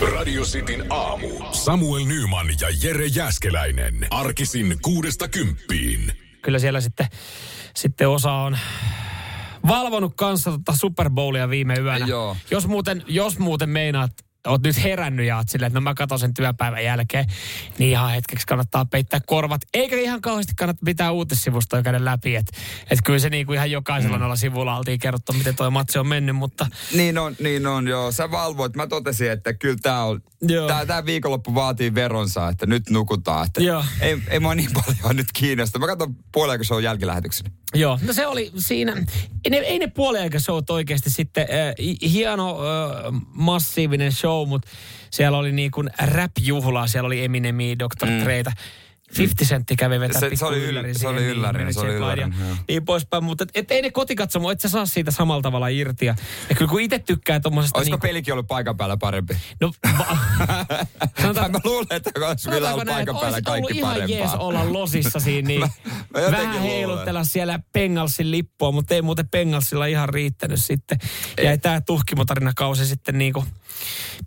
Radio Cityn aamu. Samuel Nyman ja Jere Jäskeläinen. Arkisin kuudesta kymppiin. Kyllä siellä sitten, sitten osa on valvonut kanssa tota Super Bowlia viime yönä. Joo. Jos muuten, jos muuten meinaat, oot nyt herännyt ja oot silleen, että no mä katson sen työpäivän jälkeen, niin ihan hetkeksi kannattaa peittää korvat. Eikä ihan kauheasti kannata pitää uutissivustoja käydä läpi. Että et kyllä se niinku ihan jokaisella mm. noilla sivulla oltiin kerrottu, miten toi matsi on mennyt, mutta Niin on, niin on, joo. Sä valvoit. Mä totesin, että kyllä tää on, Joo. tää, tää viikonloppu vaatii veronsa, että nyt nukutaan. Että Joo. Ei, ei mua niin paljon nyt kiinnosta. Mä katson puolen se on jälkilähetyksen. Joo, no se oli siinä, ei ne, ei ne puoliaika showt oikeasti sitten, äh, hieno äh, massiivinen show, mutta siellä oli niin kuin rap-juhlaa, siellä oli Eminemi, Dr. Mm. Dreitä. 50 sentti kävi vetää Se- se oli yl- yllärin se oli yllärin, Mary se oli ja joo. Niin poispäin, mutta et, et ei ne kotikatsomo, et sä saa siitä samalla tavalla irti. Ja, ja kyllä kun itse tykkää tommosesta... Olisiko niin, pelikin ollut paikan päällä parempi? No, va, Sanotaan, mä luulen, että olisi vielä ollut näin, paikan päällä kaikki ollut ihan parempaa. jees olla losissa siinä, niin Mä- mä vähän heilutella siellä Pengalsin lippua, mutta ei muuten Pengalsilla ihan riittänyt sitten. Jäi tää tuhkimotarinakausi sitten niinku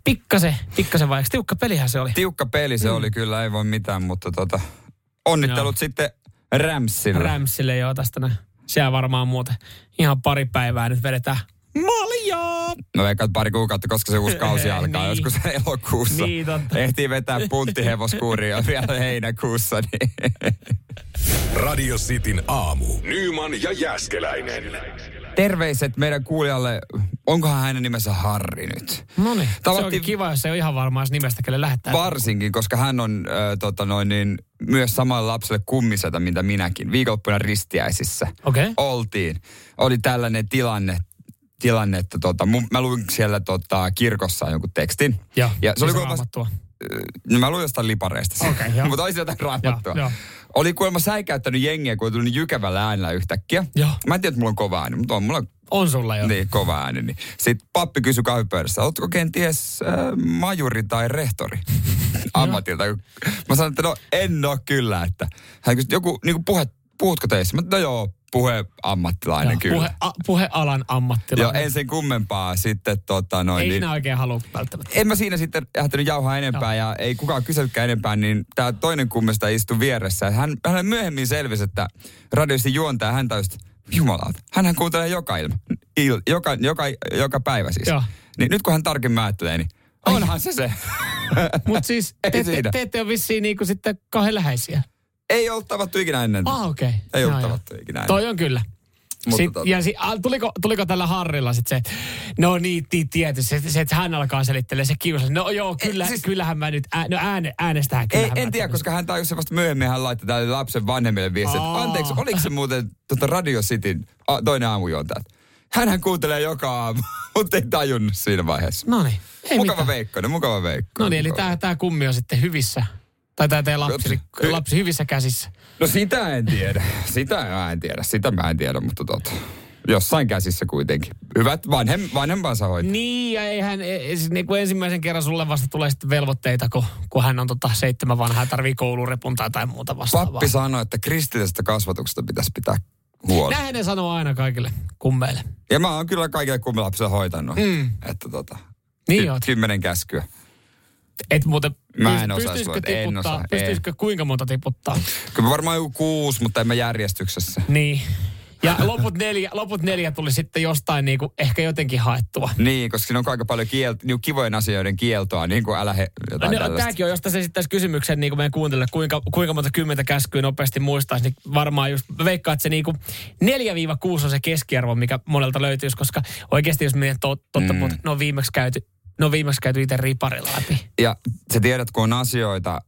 pikkasen, pikkasen vaikeaksi. Tiukka pelihän se oli. Tiukka peli se oli kyllä, ei voi mitään, mutta tota, onnittelut Joo. sitten Rämsille. Rämsille joo tästä näin. Siellä varmaan muuten ihan pari päivää nyt vedetään maljaa. No eikä pari kuukautta, koska se uusi kausi alkaa, Niin. joskus elokuussa. Niin, totta. Ehtii vetää punttihevoskuuria vielä heinäkuussa. Niin. Radio Cityn aamu. Nyman ja Jäskeläinen. Terveiset meidän kuulijalle, onkohan hänen nimensä Harri nyt? No niin, se Tavattiin- onkin kiva, jos ei ole ihan varma edes nimestä, kelle lähettää. Varsinkin, koska hän on äh, tota noin, niin, myös samalle lapselle kummisetä, mitä minäkin. Viikonloppuna ristiäisissä. Okay. oltiin. Oli tällainen tilanne, tilanne että tota, mun, mä luin siellä tota, kirkossa jonkun tekstin. Joo, Ja se oli raamattua. No mä luin jostain lipareista. Joo. Mutta olisi jotain raamattua. Joo, joo. Oli kuulemma säikäyttänyt jengiä, kun tullut niin jykävällä äänellä yhtäkkiä. Joo. Mä en tiedä, että mulla on kova ääni, mutta on mulla On sulla jo. niin kova ääni. Niin. Sitten pappi kysyi kahvipöydässä, ootko kenties äh, majuri tai rehtori ammatilta? Mä sanoin, että no en oo kyllä. Että. Hän kysyi, joku niin puhe, puhutko teissä? Mä, no joo, puhe ammattilainen Joo, kyllä. puhe, a, puhealan Joo, ammattilainen. en sen kummempaa sitten tota noin. ei niin, sinä oikein halua välttämättä. en mä siinä sitten lähtenyt jauhaa enempää ja ei kukaan kyselykään enempää, niin tämä toinen kummista istui vieressä. Hän, hän myöhemmin selvisi, että radiosti juontaa hän täysin, jumalauta, hänhän kuuntelee joka ilma, il, joka, joka, joka päivä siis. Joo. Niin nyt kun hän tarkemmin ajattelee, niin onhan se se. Mutta siis te, te, siinä. te ette ole vissiin niinku sitten kauhean läheisiä. Ei ollut tavattu ikinä ennen. Ah, okei. Okay. Ei ollut tavattu ikinä ennen. Toi on kyllä. Sit, tota- ja si, a, tuliko, tuliko tällä Harrilla sitten se, että no niin, niin tietysti, se, se, että hän alkaa selittelee se kiusa. No joo, kyllä, siis- kyllähän mä nyt, ää, no ääne, äänestää Ei, en tiedä, koska hän tajusi vasta myöhemmin, hän laittoi tälle lapsen vanhemmille Aa. anteeksi, oliko se muuten tota Radio Cityn a, toinen aamujuontaja? Hänhän kuuntelee joka aamu, mutta ei tajunnut siinä vaiheessa. No niin, mukava mitään. Veikkonen, mukava Veikko. No niin, eli tämä tää kummi on sitten hyvissä, tai tämä teidän lapsi, Hy- lapsi hyvissä käsissä. No sitä en tiedä. Sitä mä en tiedä. Sitä mä en tiedä, mutta tota, jossain käsissä kuitenkin. Hyvät vanhem, vanhempansa hoitaa. Niin, ja eihän, e- e- siis niin kuin ensimmäisen kerran sulle vasta tulee sitten velvoitteita, kun, kun hän on tota seitsemän vanha ja tarvii koulurepuntaa tai muuta vastaavaa. Pappi sanoi, että kristillisestä kasvatuksesta pitäisi pitää huolta. Näin ne sanoo aina kaikille kummeille. Ja mä oon kyllä kaikille kummilapsille hoitanut. Mm. Että tota, Niin ky- oot. kymmenen käskyä. Et muuten, Mä en osaa pystyisikö sanoa, en tiputtaa, osaa, pystyisikö kuinka monta tiputtaa? Kyllä varmaan joku kuusi, mutta en mä järjestyksessä. Niin. Ja loput neljä, loput neljä tuli sitten jostain niinku ehkä jotenkin haettua. Niin, koska siinä on aika paljon kielt, niin kivojen asioiden kieltoa, niin kuin älä he, jotain No, tällaista. tämäkin on, jos tässä esittäisi kysymyksen niin kuin meidän kuuntelijoille, kuinka, kuinka monta kymmentä käskyä nopeasti muistaisi, niin varmaan just mä veikkaan, että se niin kuin 4-6 on se keskiarvo, mikä monelta löytyisi, koska oikeasti jos meidän tot, totta mm. ne on viimeksi käyty, ne on viimeksi käyty itse riparilla läpi. Ja sä tiedät, kun on asioita,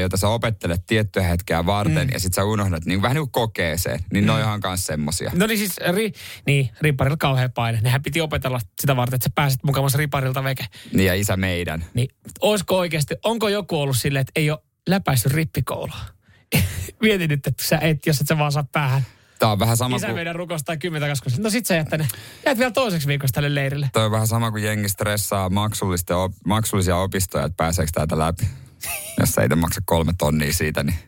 joita sä opettelet tiettyä hetkeä varten, mm. ja sit sä unohdat niin vähän niin kuin kokeeseen, niin mm. ne on ihan kanssa semmosia. No niin siis, ri, niin, riparilla kauhean paine. Nehän piti opetella sitä varten, että sä pääset mukavasti riparilta veke. Niin ja isä meidän. Niin olisiko oikeasti, onko joku ollut silleen, että ei ole läpäissyt rippikoulua? Mietin nyt, että sä et, jos et sä vaan saa päähän. Tää on vähän sama Isä kuin... meidän rukosta tai kymmentä kaskusta. No sit sä jäät tänne. Jäät vielä toiseksi viikossa tälle leirille. Toi on vähän sama kuin jengi stressaa op, maksullisia opistoja, että pääseekö täältä läpi. Jos itse maksa kolme tonnia siitä, niin...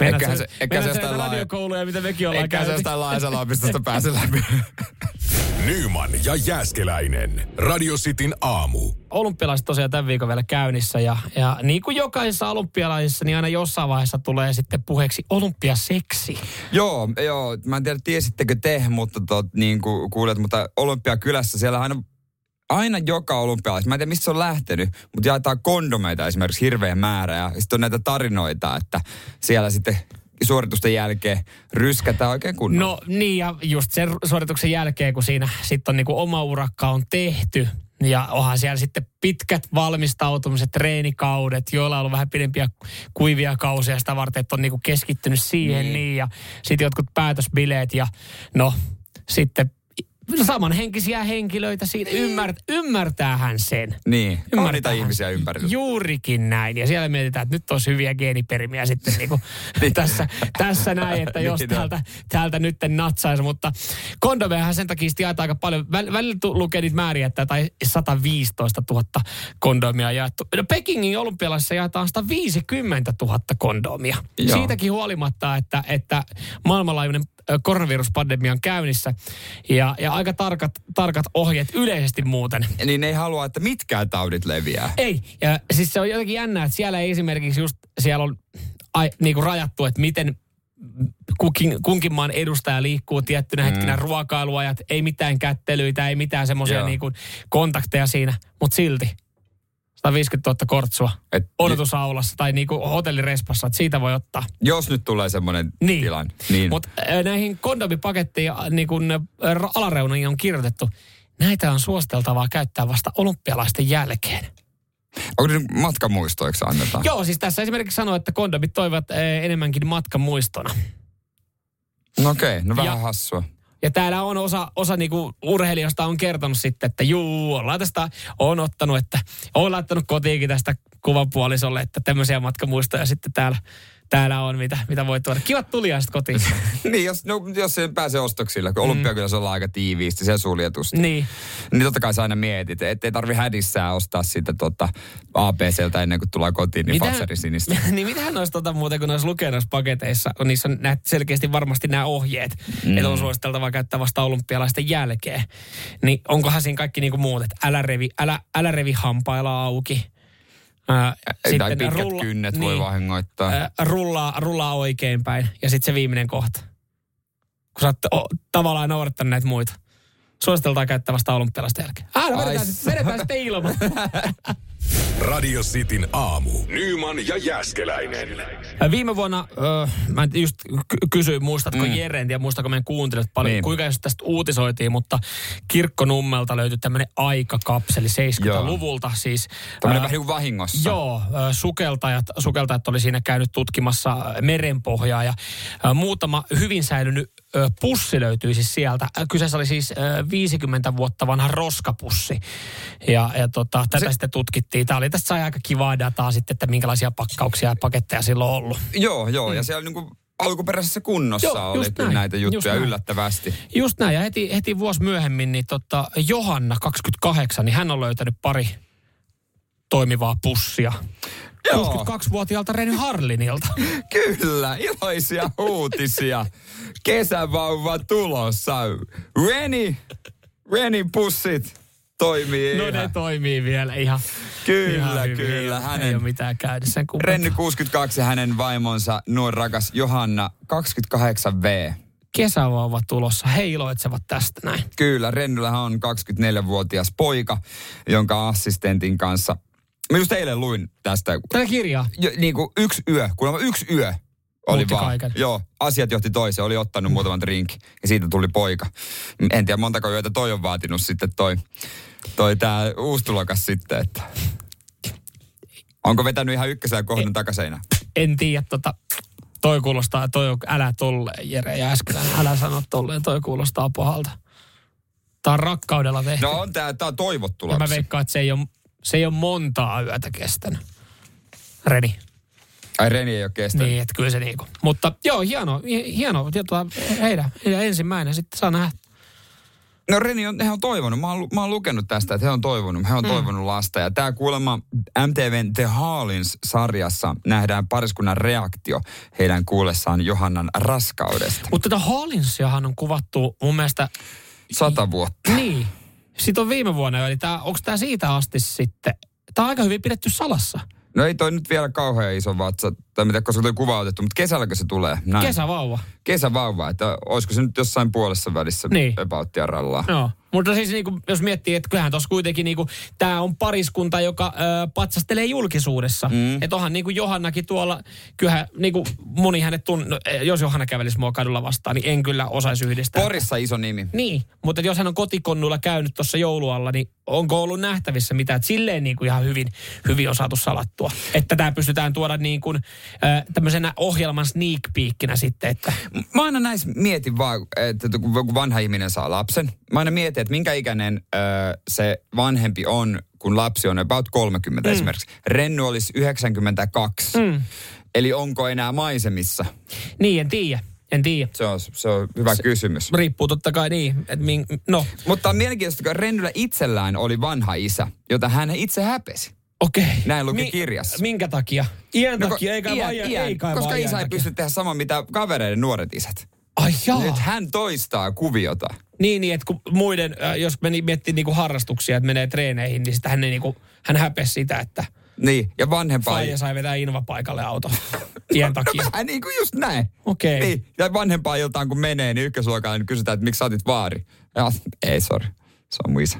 Eiköhän se, eiköhän se jostain radiokouluja, mitä mekin ollaan eiköhän se jostain laajasella opistosta pääse läpi. Nyman ja Jääskeläinen. Radio Cityn aamu. olympialaiset tosiaan tämän viikon vielä käynnissä ja, ja niin kuin jokaisessa olympialaisissa, niin aina jossain vaiheessa tulee sitten puheeksi olympiaseksi. Joo, joo. Mä en tiedä, tiesittekö te, mutta tot, niin kuin kuulet, mutta Olympiakylässä siellä aina aina joka olympialais, mä en tiedä mistä se on lähtenyt, mutta jaetaan kondomeita esimerkiksi hirveä määrä ja sitten on näitä tarinoita, että siellä sitten suoritusten jälkeen ryskätään oikein kunnolla. No niin, ja just sen suorituksen jälkeen, kun siinä sitten on niinku oma urakka on tehty, ja onhan siellä sitten pitkät valmistautumiset, treenikaudet, joilla on ollut vähän pidempiä kuivia kausia sitä varten, että on niinku keskittynyt siihen niin. niin ja sitten jotkut päätösbileet ja no sitten samanhenkisiä henkilöitä siinä. Ymmär, ymmärtäähän sen. Niin, kauniita ihmisiä ympärillä. Juurikin näin. Ja siellä mietitään, että nyt olisi hyviä geeniperimiä sitten niinku Niin. tässä, tässä näin, että jos Niin on. täältä, täältä nyt natsaisi. Mutta kondomeahan sen takia sitten jaetaan aika paljon. Väl- Välillä lukee niitä määriä, että tai 115 000 kondomia jaettu. No Pekingin olympialaisissa jaetaan 150 000 kondomia. Joo. Siitäkin huolimatta, että, että maailmanlaajuinen ö, koronaviruspandemia on käynnissä ja, ja aika tarkat, tarkat ohjeet yleisesti muuten. Niin ne ei halua, että mitkään taudit leviää. Ei, ja siis se on jotenkin jännää, että siellä ei esimerkiksi just, siellä on ai, niin kuin rajattu, että miten kukin, kunkin maan edustaja liikkuu tiettynä hetkinä Mm. ruokailuajat, ei mitään kättelyitä, ei mitään semmoisia niin kontakteja siinä, mutta silti 150 000 kortsua Et- odotusaulassa tai niin kuin hotellirespassa, että siitä voi ottaa. Jos nyt tulee semmoinen Niin. tilanne. Niin. Mutta näihin kondomipakettiin niin kun alareuniin on kirjoitettu, näitä on suositeltavaa käyttää vasta olympialaisten jälkeen. Onko ne matkamuistoiksi annetaan? Joo, siis tässä esimerkiksi sanoo, että kondomit toivat enemmänkin matkamuistona. No okei, okay, no vähän Ja- hassua. Ja täällä on osa, osa niinku urheilijoista on kertonut sitten, että juu, ollaan tästä, on ottanut, että on laittanut kotiinkin tästä kuvapuolisolle, että tämmöisiä matkamuistoja sitten täällä, täällä on, mitä, mitä voi tuoda. Kivat tuliaiset kotiin. niin, jos, no, jos se pääsee ostoksille, kun olympiakylässä ollaan aika tiiviisti, se suljetusti. niin. Niin totta kai sä aina mietit, ettei tarvi hädissään ostaa sitä tota ABCltä ennen kuin tullaan kotiin, niin Fatseri sinistä. niin mitähän noissa tota muuten, kun noissa lukee noissa paketeissa, on niissä on selkeästi varmasti nämä ohjeet, mm. että on suositeltavaa käyttää vasta olympialaisten jälkeen. Niin onkohan siinä kaikki niinku muut, että älä revi, älä, älä revi hampailla auki. Ää, tai pitkät kynnet voi vahingoittaa. ää, rullaa, rullaa oikeinpäin. Ja sitten se viimeinen kohta. Kun sä oot o, tavallaan noudattanut näitä muita. Suositeltaan käyttää vasta olympialaisten jälkeen. Ah, no vedetään, vedetään sitten ilman. Radio Cityn aamu. Nyman ja Jääskeläinen. Viime vuonna, öö, mä en just ky- kysyin, muistatko mm. Jere, en tiedä muistatko meidän kuuntelijat paljon, Niin. kuinka jos tästä uutisoitiin, mutta Kirkkonummelta löytyi tämmöinen aikakapseli 70-luvulta siis. Tämmöinen ää, vähän niin kuin vahingossa. Joo, ö, sukeltajat, sukeltajat oli siinä käynyt tutkimassa ö, merenpohjaa ja ö, muutama hyvin säilynyt ö, pussi löytyi siis sieltä. Kyseessä oli siis ö, 50 vuotta vanha roskapussi ja, ja tota, tätä Se... sitten tutkittiin. Tämä oli tästä sai aika kivaa dataa sitten, että minkälaisia pakkauksia ja paketteja silloin on ollut. Joo, joo. Mm. Ja siellä niin kuin alkuperäisessä kunnossa Joo, oli just kyllä näin, näitä just juttuja näin. yllättävästi. Just näin, ja heti, heti vuosi myöhemmin, niin tota, Johanna, 28, niin hän on löytänyt pari toimivaa pussia. Joo. 62-vuotiaalta Reny Harlinilta. Kyllä, iloisia uutisia. Kesävauva tulossa. Reni, Renin pussit toimii No ne ihan. toimii vielä ihan. Kyllä, ihan hyvin. kyllä. Ei Hänen- ole mitään käydä sen. Renny 62 ja hänen vaimonsa nuori rakas Johanna 28V. Kesävauva tulossa. He iloitsevat tästä näin. Kyllä, Rennyllähän on 24-vuotias poika, jonka assistentin kanssa... Mä just eilen luin tästä, Tätä kirjaa. jo, niin kuin yksi yö, kuulemma yksi yö oli Muutti vaan. kaiken. Joo, asiat johti toiseen, oli ottanut muutaman drink ja siitä tuli poika. En tiedä montako yötä toi on vaatinut sitten toi, toi tää uusi tulokas sitten, että... Onko vetänyt ihan ykkösen kohdan takaseinään? En tiedä, tota, toi kuulostaa, toi on, älä tolle, Jere ja Äskeläinen, älä sano tolleen, toi kuulostaa pahalta. Tää on rakkaudella tehty. No on tää, tää on toivottu ja mä lapsi. veikkaan, että se ei ole, se ei ole montaa yötä kestänyt. Reni. Ai Reni ei ole kestänyt. Niin, että kyllä se niinku. Mutta joo, hieno, hi- hieno. Tota, heidän, heidän ensimmäinen sitten saa nähdä. No Reni on, he on toivonut, mä oon, mä oon lukenut tästä, että he on toivonut, he on mm. toivonut lasta. Ja tämä kuulemma MTVn The Hallins-sarjassa nähdään pariskunnan reaktio heidän kuullessaan Johannan raskaudesta. Mutta tätä Hallinsiahan on kuvattu mun mielestä Sata vuotta. Niin. Sitten on viime vuonna eli tää, onko tämä siitä asti sitten, tämä on aika hyvin pidetty salassa. No ei toi nyt vielä kauhean iso vatsa, tai mitä, koska toi kuva otettu, mutta kesälläkö se tulee? Näin. Kesävauva. Kesävauva, että olisiko se nyt jossain puolessa välissä Niin. ebauttia rallaa. Joo. Mutta siis niinku, jos miettii, että kyllähän tuossa kuitenkin niinku, tämä on pariskunta, joka ö, patsastelee julkisuudessa. Mm. Että onhan niinku Johannakin tuolla, kyllähän niinku, moni hänet tunn, no, eh, jos Johanna kävelisi mua kadulla vastaan, niin en kyllä osaisi yhdistää. Porissa iso nimi. Niin, mutta jos hän on kotikonnulla käynyt tuossa joulualla, niin onko ollut nähtävissä mitä? Että silleen niin kuin ihan hyvin, hyvin on saatu salattua. Että tämä pystytään tuoda niin kuin, äh, tämmöisenä ohjelman sneak peekinä sitten, että Mä aina näissä mietin vaan, että kun vanha ihminen saa lapsen, mä aina mietin, että minkä ikäinen se vanhempi on, kun lapsi on about 30 mm. esimerkiksi. Renny olisi 92. Mm. Eli onko enää maisemissa? niin, en tiedä. En tiedä. Se on, se on hyvä se, kysymys. Riippuu totta kai niin, että min, no Mutta on mielenkiintoista, kun Rennyllä itsellään oli vanha isä, jota hän itse häpesi. Okei. Näin luki kirjassa. Minkä takia? Iän No, takia, eikä iän- vaan iän, ei kai Koska isä ei pysty tehdä samaa, mitä kavereiden nuoret isät. Ai jaa. Nyt hän toistaa kuviota. Niin, niin, että kun muiden, äh, jos meni miettii niinku harrastuksia, että menee treeneihin, niin sitä hän, ei niinku, hän häpesi sitä, että Niin, ja vanhempaa... Faija sai vetää invapaikalle auto iän takia. Vähän niin kuin just näin. Okei. Niin, ja vanhempaa iltaan kun menee, niin ykkösluokalla niin kysytään, että miksi sä otit vaari. Ja, ei, sorry. Se on mun isä.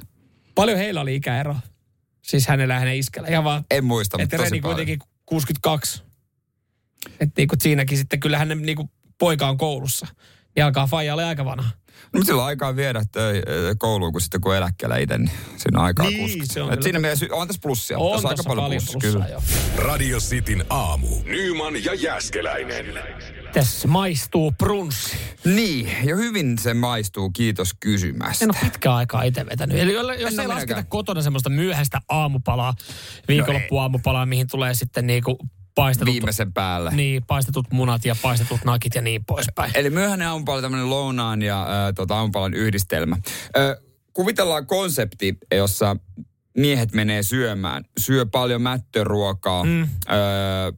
Paljon heillä oli ikäero. Siis hänellä ja hänen iskellä. Ihan vaan, En muista, että mutta tosi Reni paljon. kuitenkin 62. Että niinku siinäkin sitten kyllä hänen niinku poika on koulussa. Niin alkaa faija olla aika vanha. No, sillä on aikaa viedä töi, kouluun, kun sitten kun eläkkeellä itse, niin siinä on aikaa Niin, kuskata. se on Et siinä mielessä on tässä plussia. On tässä tossa paljon plussia, plussaa, kyllä. joo. Radio Cityn aamu. Nyman ja Jäskeläinen. Tässä maistuu brunssi. Niin, ja hyvin se maistuu, kiitos kysymästä. En ole pitkään aikaa itse vetänyt. Eli jos En ei lasketa minäkään. kotona semmoista myöhäistä aamupalaa, viikonloppuaamupalaa, mihin tulee sitten niinku paistetut, Viimeisen päälle. niin, paistetut munat ja paistetut nakit ja niin poispäin. Eli myöhäinen aamupala, tämmöinen lounaan ja äh, tota, aamupalan yhdistelmä. Ö, kuvitellaan konsepti, jossa miehet menee syömään, syö paljon mättöruokaa mm. ö,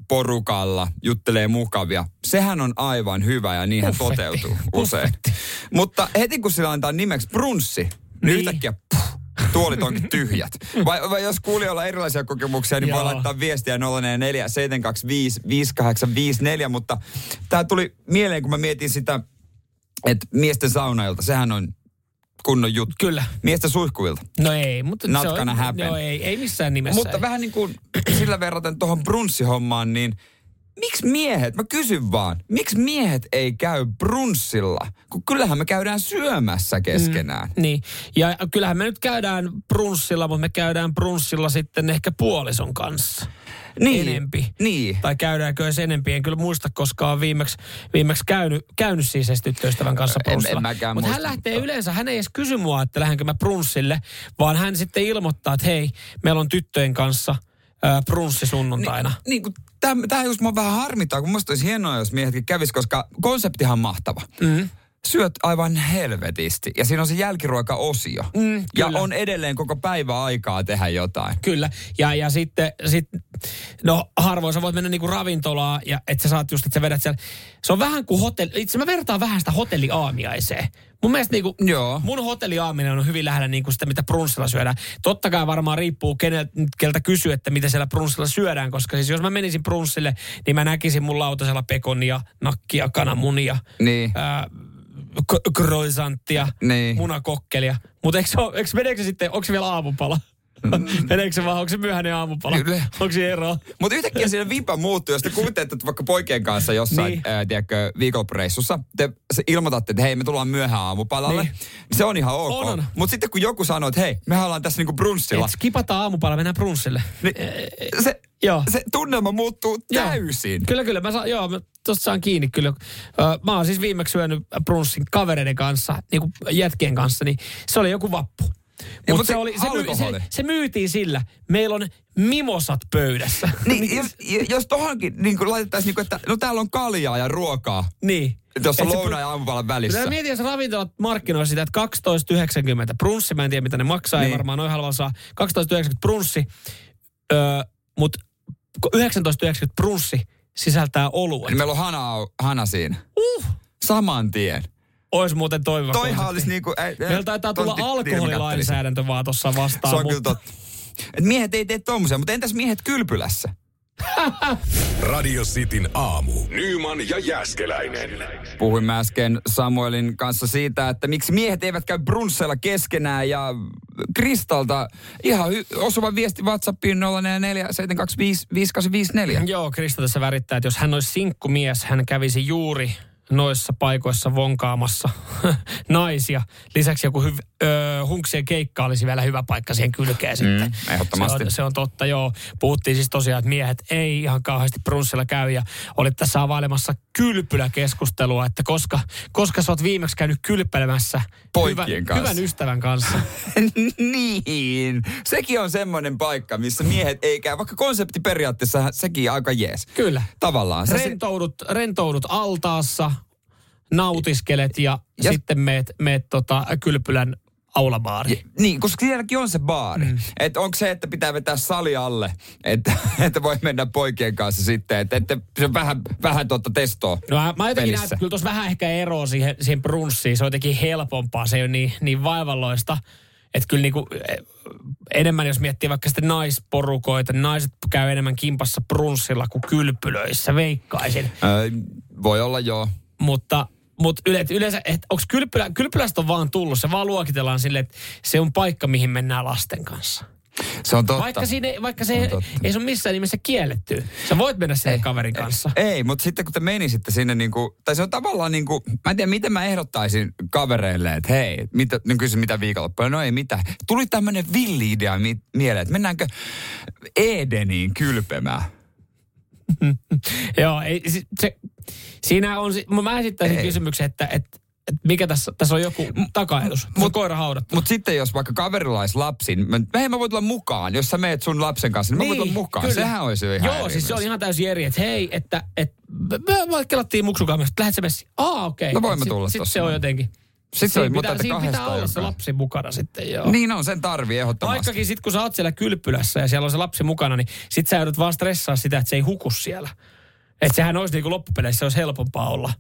porukalla, juttelee mukavia. Sehän on aivan hyvä ja niinhän Buffetti. toteutuu usein. Buffetti. Mutta heti kun sillä antaa nimeksi brunssi, niin, Niin. yhtäkkiä puh, tuolit onkin tyhjät. Vai, vai jos kuulijoilla erilaisia kokemuksia, niin voi Joo. laittaa viestiä 044 725 5854, mutta tämä tuli mieleen, kun mä mietin sitä, että miesten saunailta, sehän on kunnon juttu. Kyllä. Miesten suihkuilta. No ei, mutta Not se on. Joo, ei, ei missään nimessä. Mutta ei. vähän niin kuin sillä verraten tuohon brunssihommaan, niin miksi miehet, mä kysyn vaan, miksi miehet ei käy brunssilla? Kun kyllähän me käydään syömässä keskenään. Niin, ja kyllähän me nyt käydään brunssilla, mutta me käydään brunssilla sitten ehkä puolison kanssa. Niin. Enempi. Niin. Tai käydäänkö edes enempi, en kyllä muista koskaan viimeksi, viimeksi käynyt, käynyt siis edes tyttöystävän kanssa mäkään Mutta hän lähtee mutta- yleensä, hän ei edes kysy mua, että lähdenkö mä brunssille, vaan hän sitten ilmoittaa, että hei, meillä on tyttöjen kanssa brunssi sunnuntaina. Niin kuin, tämä, just mua vähän harmittaa, kun musta olisi hienoa, jos miehetkin kävis, koska konseptihan on mahtava. Mm. Syöt aivan helvetisti ja siinä on se jälkiruoka-osio. Mm, ja on edelleen koko päivä aikaa tehdä jotain. Kyllä. Ja, ja sitten, sit, no harvoin sä voit mennä niinku ravintolaan ja että sä saat just, että sä vedät siellä. Se on vähän kuin hotelli, itse mä vertaan vähän sitä hotelliaamiaiseen. Mun mielestä niinku, Joo. mun hotelliaaminen on hyvin lähellä niinku sitä, mitä brunssilla syödään. Totta kai varmaan riippuu keneltä, keltä kysyy, että mitä siellä brunssilla syödään, koska siis jos mä menisin brunssille, niin mä näkisin mun lautasella pekonia, nakkia, kananmunia, Niin. ää, k- croissanttia, Niin. munakokkelia. Mutta eikö, eikö meneekö se sitten, onko se vielä aamupala? Meneekö se vaan, onko se myöhäinen aamupala? Mm. Kyllä. Onko se ero? Mutta yhtäkkiä siinä vipa muuttuu, jos te kuvittelette että vaikka poikien kanssa jossain, Niin. ää, tiedätkö, viikonloppureissussa, te ilmoitatte, että hei, me tullaan myöhään aamupalalle. Niin. Niin. Se on ihan ok. On, on. Mutta sitten kun joku sanoo, että hei, mehän ollaan tässä niinku brunssilla, Et skipata aamupala, mennään brunssille. niin se, Joo. se tunnelma muuttuu Joo. täysin. Kyllä, kyllä. Mä saan, joo, mä tosta saan kiinni kyllä. Mä oon siis viimeksi syönyt brunssin kavereiden kanssa, niin kuin jätkien kanssa, niin se oli joku vappu. Mutta mut se, oli, se, myy, se, se, myytiin sillä. Meillä on mimosat pöydässä. Niin, jos, jos tohonkin niin laitettaisiin, niin kuin, että no täällä on kaljaa ja ruokaa, niin. tuossa lounaan ja aamupalan välissä. Mä mietin, jos ravintolat markkinoi sitä, että 12,90 brunssi, mä en tiedä mitä ne maksaa, niin. ei Niin. varmaan noin halvalla saa. 12,90 brunssi, öö, mutta 19,90 brunssi sisältää oluen. Niin meillä on hana, hana siinä. Uh, Saman tien. Ois muuten toimiva Toihan olisi niinku... Ei, Meillä taitaa tulla alkoholilainsäädäntö vaan tuossa vastaan. Se on kyllä mutta- totta. Et miehet ei tee tommosia, mutta entäs miehet kylpylässä? Radio Cityn aamu. Nyman ja Jäskeläinen. Puhuimme äsken Samuelin kanssa siitä, että miksi miehet eivät käy brunsseilla keskenään ja Kristalta ihan hy- osuva viesti WhatsAppiin 0447255854. Joo, Krista tässä värittää, että jos hän olisi sinkkumies, hän kävisi juuri noissa paikoissa vonkaamassa naisia. Lisäksi joku hyv- ö, hunksien keikka olisi vielä hyvä paikka siihen kylkeen sitten. ehdottomasti. Se on, se on totta, joo. Puhuttiin siis tosiaan, että miehet ei ihan kauheasti brunssilla käy ja olit tässä availemassa kylpyläkeskustelua, että koska, koska sä oot viimeksi käynyt kylpelemässä Poikien hyvän, kanssa. hyvän ystävän kanssa. niin, sekin on semmoinen paikka, missä miehet ei käy, vaikka konsepti periaatteessa sekin aika jees. Kyllä. Tavallaan. Rentoudut, rentoudut altaassa, nautiskelet ja, Ja- sitten meet, meet tota, kylpylän aulabaariin. niin, koska sielläkin on se baari. Mm. Että onko se, että pitää vetää sali alle, että, että voi mennä poikien kanssa sitten, että, että se on vähän, vähän tuota testoa No mä mä jotenkin näen, kyllä tuossa vähän ehkä eroa siihen, siihen brunssiin. Se on jotenkin helpompaa, se ei ole niin, niin vaivalloista. Että kyllä niinku, eh, enemmän jos miettii vaikka sitten naisporukoita, niin naiset käy enemmän kimpassa brunssilla kuin kylpylöissä, veikkaisin. Öö, voi olla joo. Mutta, mutta yle, yleensä, että onko kylpylä, kylpylästä on vaan tullut, se vaan luokitellaan silleen, että se on paikka, mihin mennään lasten kanssa. Se on totta. Vaikka, siinä, ei- vaikka Se se totta. ei se ole missään nimessä kielletty. Sä voit mennä sinne kaverin kanssa. Ei, mutta sitten kun te menisitte sinne niin kuin, tai se on tavallaan niin kuin, mä en tiedä miten mä ehdottaisin kavereille, että hei, mitä, ne kysy mitä viikonloppuna, no ei mitään. Tuli tämmöinen villi-idea mi- mieleen, että mennäänkö Edeniin kylpemään. Joo, ei, si- se, siinä on, mä esittäisin Ei. kysymyksen, että, että, että mikä tässä, tässä on joku takaetus. Mut, koira haudattu. Mutta sitten jos vaikka kaverilla olisi lapsi, niin mä, hei mä voin tulla mukaan. Jos sä meet sun lapsen kanssa, niin mä voin tulla mukaan. kyllä. Sehän olisi jo ihan Joo, siis se on ihan täysin eri, että hei, että, että me, me kelattiin muksukaamasta, että lähdet sä messiin. Aa, okei. No voin mä Sit- tulla sit tossa se on jotenkin. Sitten se on, Siinä pitää, siinä pitää olla se lapsi mukana sitten, joo. Niin on, sen tarvii ehdottomasti. Vaikkakin sitten kun sä oot siellä kylpylässä ja siellä on se lapsi mukana, niin sit sä joudut vaan stressaa sitä, että se ei huku siellä. Että sehän olisi niinku loppupeleissä se olisi helpompaa olla.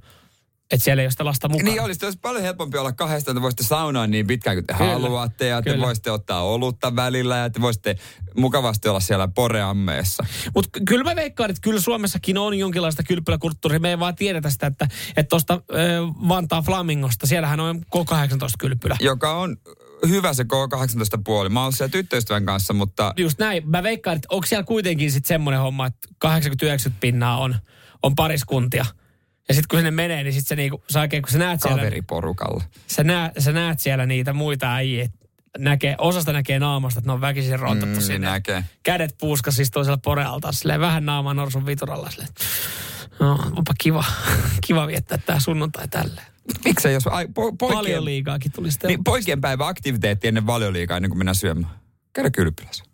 Että siellä ei ole sitä lasta mukana. Niin olisi, olisi paljon helpompi olla kahdestaan, että voisitte saunaa niin pitkään kuin te Kyllä, haluatte ja te kyllä. voisitte ottaa olutta välillä ja te voisitte mukavasti olla siellä poreammeessa. Mutta kyllä mä veikkaan, että kyllä Suomessakin on jonkinlaista kylpyläkulttuuria. Me ei vaan tiedetä sitä, että tuosta Vantaan Flamingosta, siellähän on K18 kylpylä. Joka on hyvä se K18 puoli. Mä oon siellä tyttöystävän kanssa, mutta Just näin. Mä veikkaan, että onko siellä kuitenkin sitten semmoinen homma, että 80-90 pinnaa on, on pariskuntia. Ja sitten kun sinne menee, niin sitten se niinku, sä oikein, kun sä näet siellä, kaveriporukalla. sä näet, sä näet siellä niitä muita äijiä, et näkee, osasta näkee naamasta, että ne on väkisin rontattu Mm, sinne. näkee. Kädet puuskas siis toisella porealta, silleen vähän naamaa norsun vituralla. Silleen. No, onpa kiva, kiva viettää tää sunnuntai tälleen. Miksei jos ai, po, poikien, liikaakin tuli sitten. niin, poikien päivä aktiviteetti ennen valioliikaa ennen kuin mennään syömään? Käydä kylpylässä.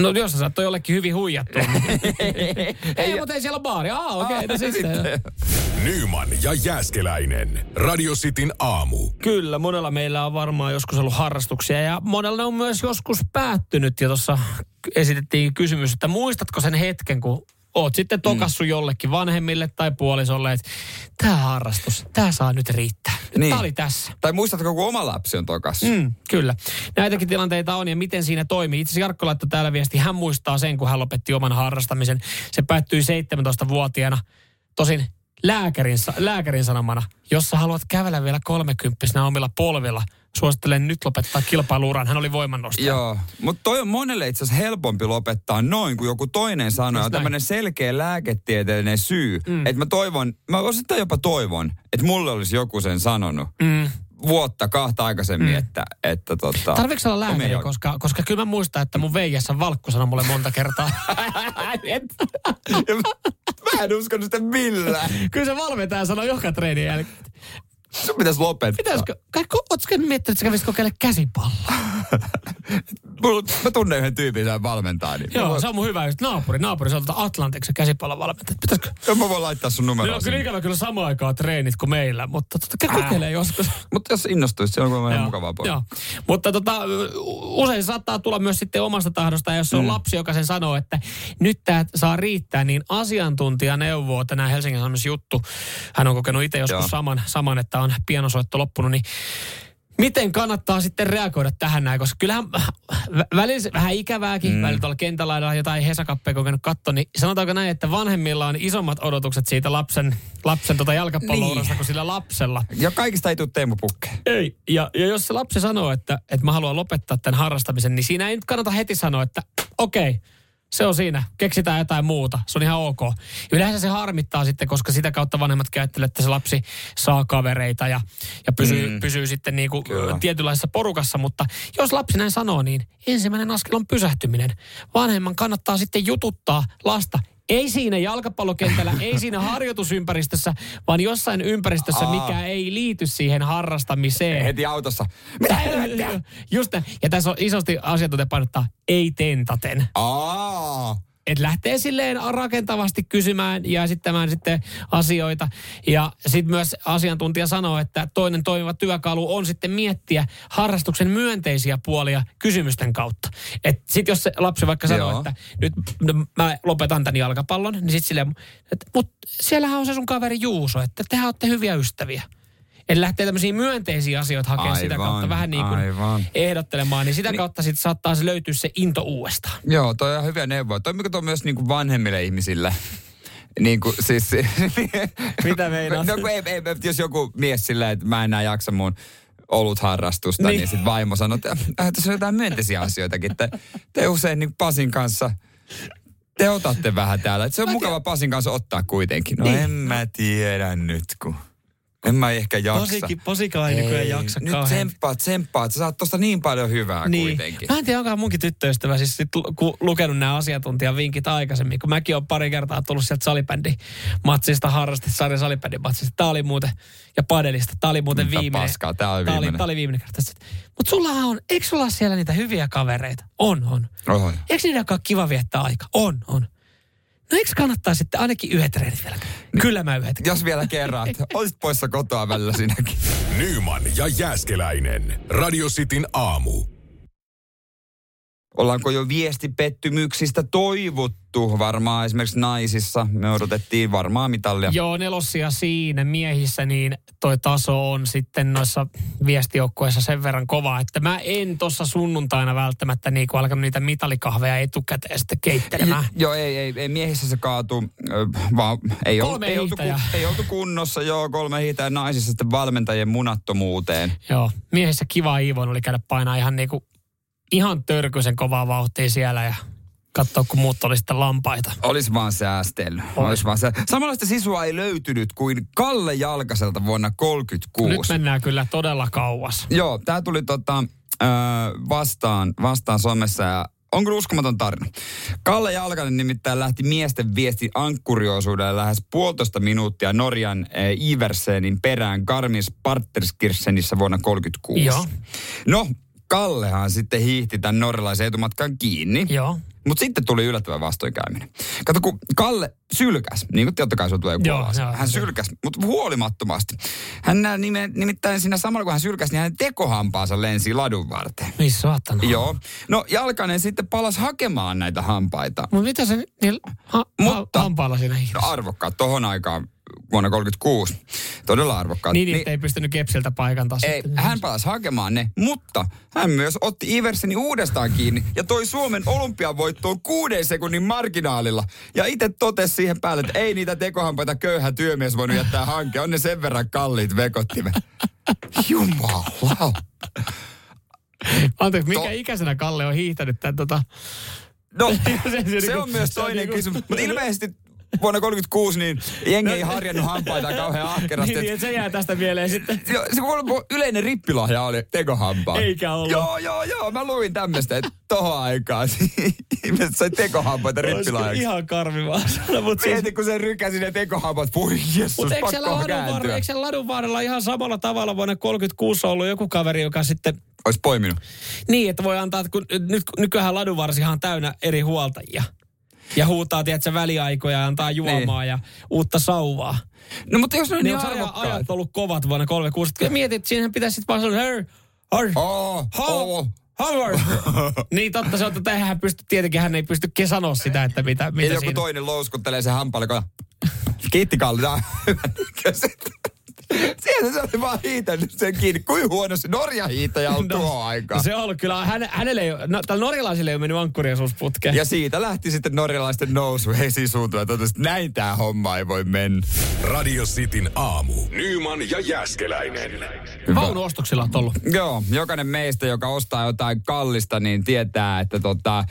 No jos sä saattoi jollekin hyvin huijattu. ei, mutta ei siellä ole baari. Aa, okei, okay, no sitten. Nyman ja Jääskeläinen. Radio Cityn aamu. Kyllä, monella meillä on varmaan joskus ollut harrastuksia ja monella ne on myös joskus päättynyt. Ja tuossa esitettiin kysymys, että muistatko sen hetken, kun oot sitten tokassu jollekin vanhemmille tai puolisolle, että tämä harrastus, tämä saa nyt riittää. Niin. Tämä oli tässä. Tai muistatko, kun oma lapsi on tokas? Mm, kyllä. Näitäkin tilanteita on ja miten siinä toimii. Itse asiassa Jarkko laittoi täällä viesti, hän muistaa sen, kun hän lopetti oman harrastamisen. Se päättyi 17-vuotiaana. Tosin lääkärin, lääkärin sanomana, jos sä haluat kävellä vielä kolmekymppisenä omilla polvilla, suosittelen nyt lopettaa kilpailuuran. Hän oli voimannostaja. Joo, mutta toi on monelle itse asiassa helpompi lopettaa noin, kuin joku toinen sanoo. Just On tämmöinen selkeä lääketieteellinen syy. Mm. Että mä toivon, mä osittain jopa toivon, että mulle olisi joku sen sanonut. Mm. Vuotta kahta aikaisemmin, mm. että, että tota... Tarviiko olla lääkäri, koska, koska kyllä mä muistan, että mun veijässä Valkku sanoi mulle monta kertaa. Mä en uskonut sitä millään. kyllä se valmentaja sanoi joka treenin jälkeen. Sun pitäisi lopettaa. Pitäisikö, ootko miettinyt, että sä kävisit kokeile käsipalloa? mulla- mä tunnen yhden tyypin, joka valmentaa. Niin Joo, mä, se on mun hyvä just naapuri. Naapuri, se on tuota Atlantiksen käsipallon valmentaja. Pitäisikö? voin, mä voin laittaa sun numeroa on kyllä ikävä kyllä samaan aikaan treenit kuin meillä, mutta tota, kokeilee joskus. Mutta jos innostuisi, se on kuulemma ihan Joo, mukavaa pois. Joo. Mutta tota, usein saattaa tulla myös sitten omasta tahdosta, ja jos se on mm. lapsi, joka sen sanoo, että nyt tämä saa riittää, niin asiantuntija neuvoo, tänään Helsingin Sanomissa juttu, hän on kokenut itse joskus Joo. saman, saman, että on pianosoitto loppunut, niin Miten kannattaa sitten reagoida tähän näin, koska kyllähän vä- välillä vähän ikävääkin, mm. välillä tuolla kentällä jotain Hesakappeja kokenut katto, niin sanotaanko näin, että vanhemmilla on isommat odotukset siitä lapsen, lapsen tota jalkapallourasta Niin. kuin sillä lapsella. Ja kaikista ei tule Teemu Pukkeen. Ei. Ja, ja jos se lapsi sanoo, että, että mä haluan lopettaa tämän harrastamisen, niin siinä ei nyt kannata heti sanoa, että okei, okay, se on siinä, keksitään jotain muuta, se on ihan ok. Yleensä se harmittaa sitten, koska sitä kautta vanhemmat käyttelee, että se lapsi saa kavereita ja, ja pysyy, mm. Pysyy sitten niinku Kyllä. tietynlaisessa porukassa, mutta jos lapsi näin sanoo, niin ensimmäinen askel on pysähtyminen. Vanhemman kannattaa sitten jututtaa lasta, ei siinä jalkapallokentällä, ei siinä harjoitusympäristössä, vaan jossain ympäristössä, Aa. mikä ei liity siihen harrastamiseen. Heti autossa. Mitä helvettiä? Just näin. Ja tässä on isosti asiantuntija painottaa, ei tentaten. Aa. Että lähtee silleen rakentavasti kysymään ja esittämään sitten asioita. Ja sitten myös asiantuntija sanoo, että toinen toimiva työkalu on sitten miettiä harrastuksen myönteisiä puolia kysymysten kautta. Että sitten jos se lapsi vaikka sanoo, Joo. että nyt mä lopetan tämän jalkapallon, niin sitten silleen, että mut siellähän on se sun kaveri Juuso, että tehän olette hyviä ystäviä. Eli lähtee tämmöisiä myönteisiä asioita hakemaan sitä Aivan, kautta vähän niin kuin aivan. ehdottelemaan, niin sitä kautta sitten saattaa se löytyä se into uudestaan. Joo, toi on ihan hyviä neuvoja. Toimiko tuo myös niinku vanhemmille ihmisille? Niin kuin, siis, Mitä meinaat? No ei, ei, jos joku mies silleen, että mä en enää jaksa mun olutharrastusta, niin, Niin. niin sitten vaimo sanoo, että äh, tässä on jotain myönteisiä asioitakin. Te, te usein niin Pasin kanssa, te otatte vähän täällä. Et se on Mä mukava Pasin kanssa ottaa kuitenkin. No Niin. en mä tiedä nyt, kun en mä ehkä jaksa. Posikin, posikaan ei nykyään jaksa nyt kauhean. tsemppaat, tsemppaat. Sä saat tosta niin paljon hyvää Niin. kuitenkin. Mä en tiedä, onkohan munkin tyttöystävä siis sit lu- lukenut nämä asiantuntijan vinkit aikaisemmin, kun mäkin olen pari kertaa tullut sieltä salibändi matsista harrasti, sarjan salibändin matsista. Tää oli muuten, ja padelista, tää oli muuten Mitä viimeinen. paskaa, tää oli tää oli, viimeinen. tää oli viimeinen kerta. Mutta sullahan on, eikö sulla siellä niitä hyviä kavereita? On, on. Oho. Eikö niiden ole kiva viettää aika? On, on. No eikö kannattaa sitten ainakin yhdet treenit vielä? Kyllä mä yhdet. Jos vielä kerran, olisit poissa kotoa välillä sinäkin. Nyman ja Jääskeläinen. Radio Cityn aamu. Ollaanko jo viestipettymyksistä toivuttu? Varmaan esimerkiksi naisissa. Me odotettiin varmaan mitallia. Joo, nelossia siinä miehissä, niin toi taso on sitten noissa viestijoukkoissa sen verran kova, että mä en tuossa sunnuntaina välttämättä niin kuin alkanut niitä mitalikahveja etukäteen sitten keittelemään. J- joo, ei, ei, ei, miehissä se kaatu, vaan ei, ollut, Kolme ei, oltu, ei oltu kunnossa, joo, kolme hiihtäjää naisissa sitten valmentajien munattomuuteen. Joo, miehissä kiva Iivon oli käydä painaa ihan niinku, ihan törkyisen kovaa vauhtia siellä ja katsoa, kun muut oli sitten lampaita. Olisi vaan säästellyt. Olis vaan sää... Samanlaista sisua ei löytynyt kuin Kalle Jalkaselta vuonna 36. Nyt mennään kyllä todella kauas. Joo, tämä tuli tota, vastaan, vastaan somessa ja on kyllä uskomaton tarina. Kalle Jalkanen nimittäin lähti miesten viestin ankkurioisuudelle lähes puolitoista minuuttia Norjan Iversenin perään Garmin Sparterskirchenissä vuonna 36. Joo. No, Kallehan sitten hiihti tämän norjalaisen etumatkan kiinni. Joo. Mutta sitten tuli yllättävä vastoinkäyminen. Kato, kun Kalle sylkäs, niin kuin totta kai se tulee Joo, joo, Hän sylkäs, mutta huolimattomasti. Hän nime, nimittäin siinä samalla, kun hän sylkäs, niin hänen tekohampaansa lensi ladun varteen. Missä saatana? Joo. No Jalkanen sitten palasi hakemaan näitä hampaita. Mutta mitä se niillä ha- Mutta- ha- hampaalla siinä No hiihdessä? arvokkaat tohon aikaan vuonna 36. Todella arvokkaat. Niin, niin, ei pystynyt kepsiltä paikantaa Ei, sitten. hän palasi hakemaan ne, mutta hän myös otti Iverseni uudestaan kiinni ja toi Suomen olympiavoittoon kuuden sekunnin marginaalilla. Ja itse totesi siihen päälle, että ei niitä tekohampaita köyhä työmies voinut jättää hanke. On ne sen verran kalliit vekottimet. Jumala. Anteeksi, mikä To- ikäisenä Kalle on hiihtänyt tämän tota... No, Se- se se niinku- on myös toinen niinku- kysymys. Mutta ilmeisesti vuonna 36, niin jengi ei harjannut hampaita kauhean ahkerasti. Niin, niin, se jää tästä mieleen sitten. Joo, se yleinen rippilahja oli tekohampaa. Eikä ollut. Joo, joo, joo. Mä luin tämmöistä, että tohon aikaan ihmiset sai tekohampaita rippilahjaksi. ihan karmivaa sana, mutta siis... Mieti, kun se rykäsi ne tekohampat. Voi jessus, Mutta eikö siellä, ladun eikö siellä ladun varrella ihan samalla tavalla vuonna 36 ollut joku kaveri, joka sitten... Olisi poiminut. Niin, että voi antaa, että kun nyt nykyään ladunvarsihan on täynnä eri huoltajia ja huutaa, tiedätkö, väliaikoja ja antaa juomaa niin. ja uutta sauvaa. No mutta jos ne on niin, niin ajat, ajat ollut kovat vuonna 36. Kyllä mietit, että siinähän pitäisi sitten vaan sanoa, hei, hei, oh, oh. Howard. niin totta se on, että hän pysty, tietenkin hän ei pysty sanoa sitä, että mitä, mitä joku siinä. toinen louskuttelee sen hampaalle, kun kiitti Kalli, Sieltä se oli vaan hiitänyt sen kiinni. Kuin huono se Norja hiitäjä on no, tuohon aikaan. Se on ollut kyllä. Hän, hänelle ei, no, tällä norjalaisille ei ole mennyt ankkuriosuusputkeen. Ja siitä lähti sitten norjalaisten nousu esisuuntua. Ja totesi, että näin tämä homma ei voi mennä. Radio Cityn aamu. Nyman ja Jäskeläinen. Vaunuostoksilla on ollut. Joo, jokainen meistä, joka ostaa jotain kallista, niin tietää, että tota,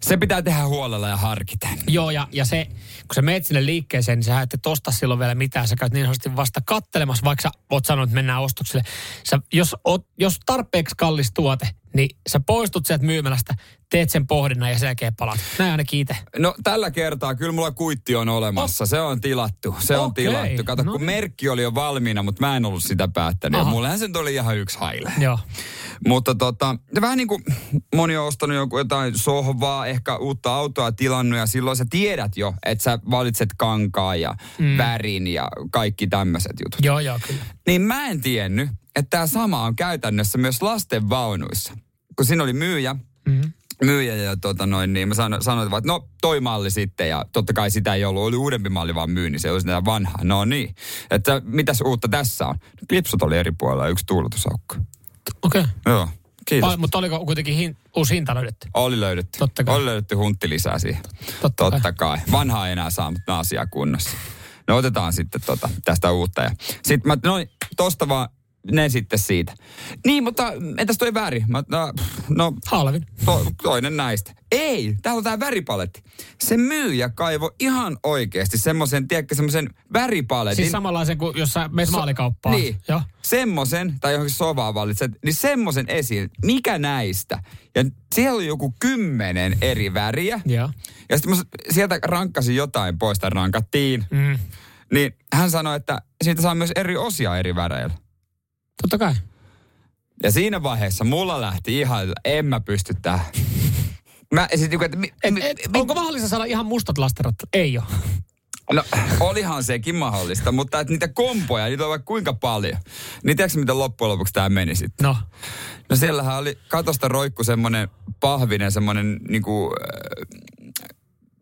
se pitää tehdä huolella ja harkita. Joo, ja, ja se, kun sä meet sinne liikkeeseen, niin sä et tosta silloin vielä mitään. Sä käyt niin sanotusti vasta kattelemassa, vaikka sä oot sanonut, että mennään ostoksille. Sä, jos, oot, jos tarpeeksi kallis tuote, niin sä poistut sieltä myymälästä, teet sen pohdinnan ja sen jälkeen palat. Näin ainakin itse. No tällä kertaa kyllä mulla kuitti on olemassa. Oh. Se on tilattu. Se on okay. tilattu. Kato, no. kun niin. merkki oli jo valmiina, mutta mä en ollut sitä päättänyt. Aha. Ja mullehän se oli ihan yksi haile. Joo. Mutta tota, vähän niin kuin moni on ostanut joku jotain sohvaa, ehkä uutta autoa tilannut ja silloin sä tiedät jo, että sä valitset kankaa ja mm. värin ja kaikki tämmöiset jutut. Joo, joo, kyllä. Niin mä en tiennyt, että tämä sama on käytännössä myös lasten vaunuissa. Kun siinä oli myyjä, mm-hmm myyjä ja tota noin, niin mä sanoin, sanoin että no toi malli sitten ja totta kai sitä ei ollut, oli uudempi malli vaan myynnin, se oli sitä vanha. No niin, että mitäs uutta tässä on? Klipsut oli eri puolella yksi tuuletusaukko. Okei. Okay. Joo. Kiitos. Mutta oliko kuitenkin hin, uusi hinta löydetty? Oli löydetty. Totta kai. Oli löydetty huntti lisää siihen. Totta, Totta kai. kai. Vanhaa ei enää saa, mutta asia kunnossa. No otetaan sitten tota, tästä uutta. Ja sitten mä, no tosta vaan ne sitten siitä. Niin, mutta entäs toi väri? Mä, no, no Halvin. To, toinen näistä. Ei, täällä on tää väripaletti. Se myyjä kaivo ihan oikeasti semmoisen, tiedätkö, semmoisen väripaletin. Siis samanlaisen kuin jos sä menet maalikauppaan. Niin, Joo. semmoisen, tai johonkin sovaan valitset, niin semmoisen esiin. Mikä näistä? Ja siellä oli joku kymmenen eri väriä. Joo. Ja sitten mä sieltä rankkasin jotain pois, tai rankattiin. Mm. Niin hän sanoi, että siitä saa myös eri osia eri väreillä. Totta kai. Ja siinä vaiheessa mulla lähti ihan, en mä pysty tähän. Mä sit, niinku, että, mi, et, et, mi, onko mahdollista saada ihan mustat lastenrattat? Ei ole. No, olihan sekin mahdollista, mutta että niitä kompoja, niitä on vaikka kuinka paljon. Niin tiedätkö, miten loppujen lopuksi tämä meni sitten? No. No siellähän oli katosta roikku semmoinen pahvinen, semmoinen niinku, äh,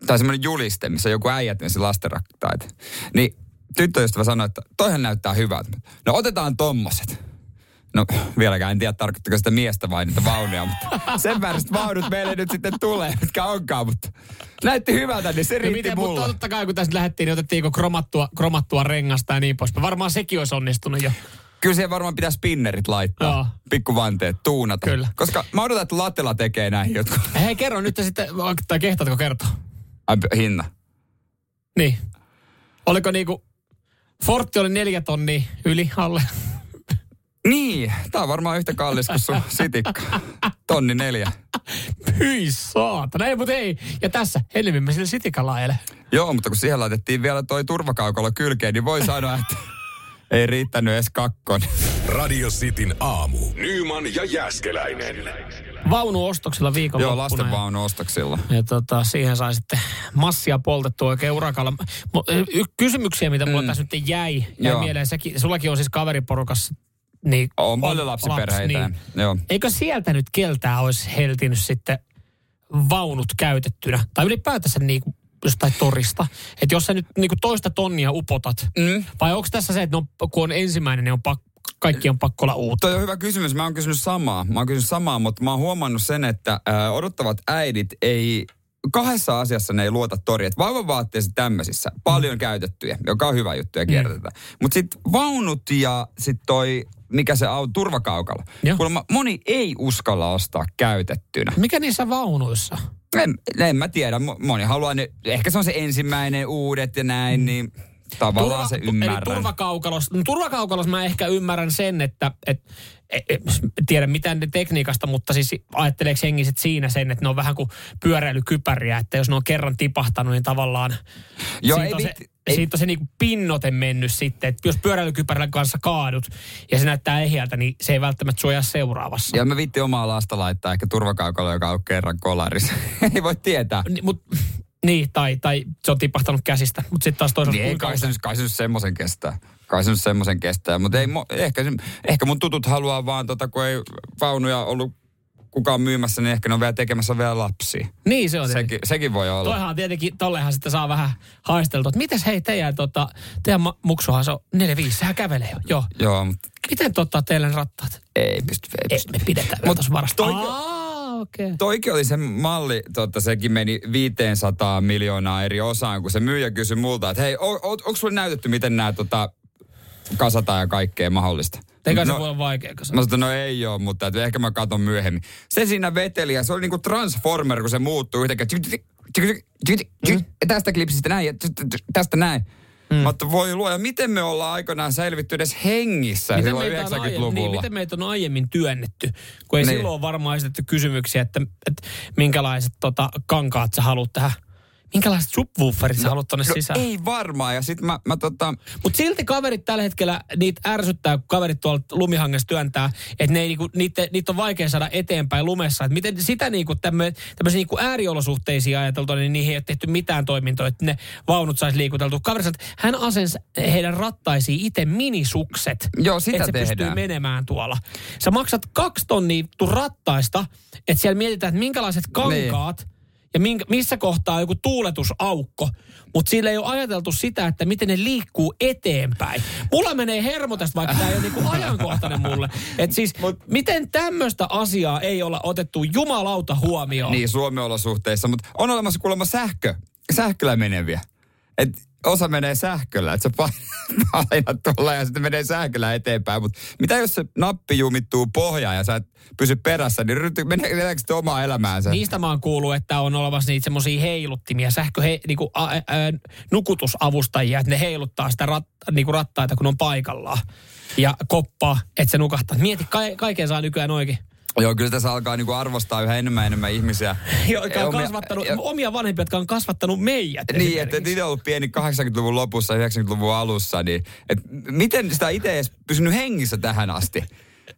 tai semmoinen juliste, missä joku äijät meni lastenraktaita. Niin tyttöystävä sanoi, että toihan näyttää hyvältä. No otetaan tommoset. No vieläkään en tiedä tarkoittako sitä miestä vai niitä vaunuja, mutta sen väriset vaunut meille nyt sitten tulee, mitkä onkaan, mutta näytti hyvältä, niin se no riitti miten, mulle. Mutta totta kai kun tästä lähdettiin, niin otettiinko kromattua, kromattua rengasta ja niin poispäin. Varmaan sekin olisi onnistunut jo. Kyllä siihen varmaan pitää spinnerit laittaa. Joo. Pikkuvanteet, tuunata. Kyllä. Koska mä odotan, että Latela tekee näin jotkut. Hei, kerro nyt sitten, tai kehtaatko kertoa? hinna. Niin. Oliko niinku Fortti oli neljä tonnia yli alle. Niin, tää on varmaan yhtä kallis kuin sun sitikka. Tonni neljä. Hyi saatana, ei, mutta ei. Ja tässä, helmimme sillä sitikalla ajele. Joo, mutta kun siihen laitettiin vielä toi turvakaukalo kylkeen, niin voi sanoa, että ei riittänyt edes kakkon. Radio Cityn aamu. Nyman ja Jäskeläinen. Vaunuostoksilla viikonloppuna. Joo, lasten vaunuostoksilla. Ja, ja tota, siihen sai sitten massia poltettua oikein urakalla. Y- kysymyksiä, mitä mulla mm. tässä nyt jäi, jäi Joo. mieleen. Säkin, sullakin on siis kaveriporukassa niin, on paljon lapsiperheitä. Lapsi, niin. Joo. Eikö sieltä nyt keltää olisi heltinyt sitten vaunut käytettynä? Tai ylipäätänsä niin kuin jostain torista. Että jos sä nyt niin kuin toista tonnia upotat, mm. vai onko tässä se, että on, kun on ensimmäinen, niin on pakko kaikki on pakko olla uutta? Toi on hyvä kysymys. Mä oon kysynyt samaa. Mä oon kysynyt samaa, mutta mä oon huomannut sen, että äh, odottavat äidit ei kahdessa asiassa ne ei luota tori. Että vaatteessa tämmöisissä, paljon mm. käytettyjä, joka on hyvä juttu ja kierrätetään. Mm. Mutta sitten vaunut ja sitten toi mikä se on, turvakaukalo. Joo. Kuulemma moni ei uskalla ostaa käytettynä. Mikä niissä vaunuissa? En, en mä tiedä, Mo- moni haluaa ne, ehkä se on se ensimmäinen uudet ja näin, niin tavallaan se Eli ymmärrän. turvakaukalos, no, turvakaukalos mä ehkä ymmärrän sen, että et, et, et, tiedä mitään ne tekniikasta, mutta siis ajatteleeko jengi sit siinä sen, että ne on vähän kuin pyöräilykypäriä, että jos ne on kerran tipahtanut, niin tavallaan Joo, ei se, ei- siitä on se niinku pinnote mennyt sitten, että jos pyöräilykypärän kanssa kaadut ja se näyttää ehjältä, niin se ei välttämättä suojaa seuraavassa. Ja mä vitti omaa lasta laittaa ehkä turvakaukalo, joka on kerran kolarissa. ei voi tietää. Ni, mut, niin, tai, tai se on tipahtanut käsistä, mutta sitten taas toisaalta Niin kai se, kai se nyt semmoisen kestää. Kai se nyt semmoisen kestää. Mutta ei, ehkä, ehkä mun tutut haluaa vaan, tota, kun ei vaunuja ollut kukaan myymässä, niin ehkä ne on vielä tekemässä vielä lapsia. Niin se on. Sekin, sekin voi olla. Toihan tietenkin, tollehan sitten saa vähän haisteltua, että mites hei teidän, tota, teidän ma- muksuhan se on 4-5, sehän kävelee jo. Joo. Joo, mutta Miten tota teille rattaat? ei pysty. Ei Ei, pysty. me pidetään Mut Mut tuossa varasta. toi- Aa. Okay. Toikin oli se malli, totta, sekin meni 500 miljoonaa eri osaan, kun se myyjä kysyi multa, että hei, o, o, onko sulle näytetty, miten nämä tota, kasataan ja kaikkea mahdollista? Eikä se no, voi olla vaikea, se... Mä sanoin, no ei ole, mutta että ehkä mä katon myöhemmin. Se siinä veteli ja se oli niinku Transformer, kun se muuttuu yhtäkkiä. Tsk, tsk, tsk, tsk, tsk, tsk, ja Tästä klipsistä näin ja tsk, tsk, tsk, tästä näin. Mm. Mutta voi luoja, miten me ollaan aikanaan selvitty edes hengissä Miten silloin meitä, on aiemmin, 90-luvulla. niin, miten meitä on aiemmin työnnetty, kun ei Niin. silloin varmaan esitetty kysymyksiä, että, että minkälaiset tota, kankaat sä haluat tähän, minkälaiset subwooferit sä haluat tonne no, sisään. ei varmaan. Ja sit mä, mä tota, Mutta silti kaverit tällä hetkellä, niitä ärsyttää, kun kaverit tuolla lumihangessa työntää, että ne ei niinku, niitä, niitä on vaikea saada eteenpäin lumessa. Et miten sitä niinku tämmöisiä niinku ääriolosuhteisiin ajateltu, niin niihin ei ole tehty mitään toimintoa, että ne vaunut saisi liikuteltua. Kaveri sanoi, että hän asensi heidän rattaisiin itse minisukset. Joo, sitä että se pystyy tehdään. menemään tuolla. Sä maksat kaksi tonnia tu rattaista, että siellä mietitään, että minkälaiset kankaat, Niin. Ja minkä, missä kohtaa on joku tuuletusaukko, mutta sillä ei ole ajateltu sitä, että miten ne liikkuu eteenpäin. Mulla menee hermo tästä, vaikka tämä ei ole niinku ajankohtainen mulle. Et siis, miten tämmöistä asiaa ei olla otettu jumalauta huomioon? niin Suomi-olosuhteissa, mutta on olemassa kuulemma sähkö, sähköllä meneviä. Et osa menee sähköllä, että sä painat tuolla ja sitten menee sähköllä eteenpäin. Mutta mitä jos se nappi jumittuu pohjaan ja sä et pysy perässä, niin meneekö sitten omaa elämäänsä? Niistä mä oon kuullut, että on olemassa niitä semmoisia heiluttimia, sähkö, he, niinku, a, a, nukutusavustajia, että ne heiluttaa sitä rat, niinku rattaita, kun on paikallaan. Ja koppaa, että se nukahtaa. Mieti, ka, kaiken saa nykyään oikein. Joo, kyllä tässä alkaa niinku arvostaa yhä enemmän ja enemmän ihmisiä. Jotka on Omia- kasvattanut, ja- omia vanhempia, jotka on kasvattanut meidät. Niin, että esimerkiksi. niitä on ollut pieni 80-luvun lopussa, 90-luvun alussa, niin et miten sitä itse edes pysynyt hengissä tähän asti?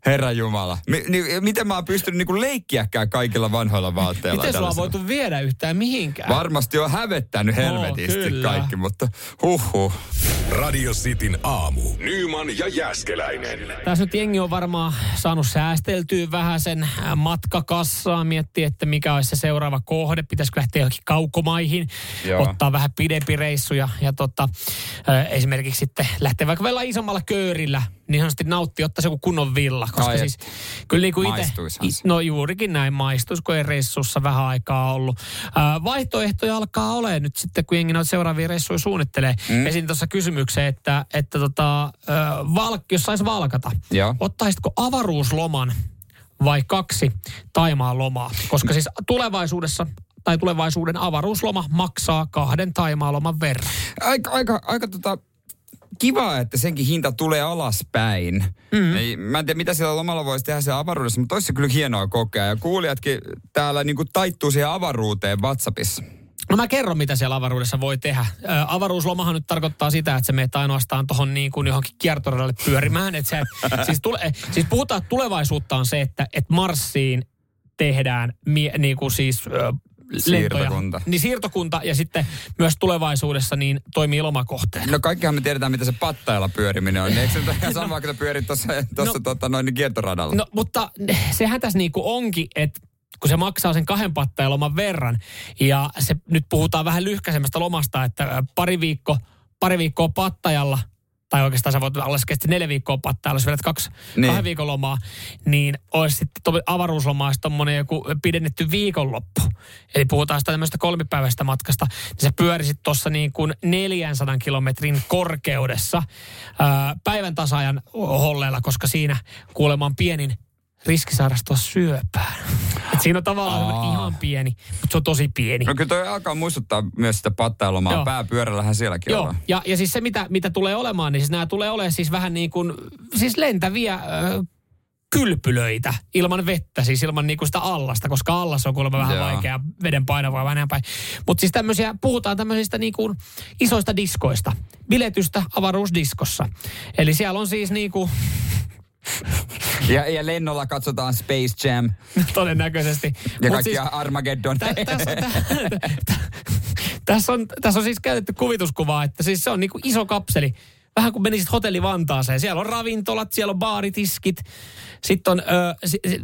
Herra Jumala. Mi- niin, miten mä oon pystynyt niinku leikkiäkään kaikilla vanhoilla vaatteilla? Miten sulla on voitu viedä yhtään mihinkään? Varmasti on hävettänyt helvetisti kyllä. kaikki, mutta huhhuh. Radio Cityn aamu. Nyman ja Jäskeläinen. Tässä nyt jengi on varmaan saanut säästeltyä vähän sen äh, matkakassaa, miettiä, että mikä olisi se seuraava kohde. Pitäisikö lähteä johonkin kaukomaihin, Joo. ottaa vähän pidempi reissu ja, ja tota, äh, esimerkiksi sitten lähteä vaikka vielä isommalla köörillä, niin sanotusti nauttia, ottaa se joku kunnon villa. Koska Ai, siis kyllä niin kuin itse, no juurikin näin maistuisi, kun ei reissussa vähän aikaa ollut. Äh, vaihtoehtoja alkaa olemaan nyt sitten, kun jengi noita seuraavia reissuja suunnittelee. Mm. Esitin tuossa kysymyksen, että, että tota, äh, val, jos saisi valkata, Joo. ottaisitko avaruusloman vai kaksi Taimaan lomaa? Koska siis tulevaisuudessa tai tulevaisuuden avaruusloma maksaa kahden Taimaan loman verran. Aika, aika, aika tota, kiva, että senkin hinta tulee alaspäin. Mm. Ei, mä en tiedä, mitä siellä lomalla voisi tehdä siellä avaruudessa, mutta olisi kyllä hienoa kokea. Ja kuulijatkin täällä niin kuin taittuu siihen avaruuteen WhatsAppissa. No mä kerron, mitä siellä avaruudessa voi tehdä. Ö, avaruuslomahan nyt tarkoittaa sitä, että se meet ainoastaan tuohon niin kuin johonkin kiertoradalle pyörimään. Että se, siis, tule, siis puhutaan, että tulevaisuutta on se, että, että Marsiin tehdään mie, niin kuin siis. Siirtokunta. Niin siirtokunta ja sitten myös tulevaisuudessa niin toimii lomakohteena. No kaikkihan me tiedetään, mitä se pattailla pyöriminen on. Eikö se nyt ihan sama, kun sä pyörit tuossa no, No- tota, noin niin kiertoradalla? No, mutta sehän tässä niinku onkin, että kun se maksaa sen kahden pattajan loman verran, ja se nyt puhutaan vähän lyhkäisemmästä lomasta, että pari, viikko, pari viikkoa pattajalla tai oikeastaan sä voit laskea neljä viikkoa pattaa, jos vedät kaksi, Niin. kahden viikon lomaa, niin olisi sitten to, avaruuslomaa tommonen joku pidennetty viikonloppu. Eli puhutaan sitä tämmöistä kolmipäiväistä matkasta, niin sä pyörisit tuossa niin kuin 400 kilometrin korkeudessa ää, päivän tasaajan holleilla, koska siinä kuulemaan pienin riski sairastua syöpään. Et siinä on tavallaan Aa. ihan pieni, mutta se on tosi pieni. No kyllä toi alkaa muistuttaa myös sitä pattailomaa. Joo. Pääpyörällähän sielläkin Joo, ollaan. ja, ja siis se mitä, mitä tulee olemaan, niin siis nämä tulee olemaan siis vähän niin kuin, siis lentäviä ö, kylpylöitä ilman vettä, siis ilman niin kuin sitä allasta, koska allas on kuulemma vähän Joo. vaikea veden painavaa vähän näin päin. Mutta siis tämmöisiä, puhutaan tämmöisistä niin kuin isoista diskoista, biletystä avaruusdiskossa. Eli siellä on siis niin kuin, Ja, ja lennolla katsotaan Space Jam todennäköisesti. ja Mut kaikkia siis, Armageddon. tä- tässä, tä- tä- tässä on, tässä on siis käytetty kuvituskuvaa, että siis se on niin kuin iso kapseli. Vähän kuin menisit hotelli Vantaaseen. Siellä on ravintolat, siellä on baaritiskit. Sitten on ö, si, si,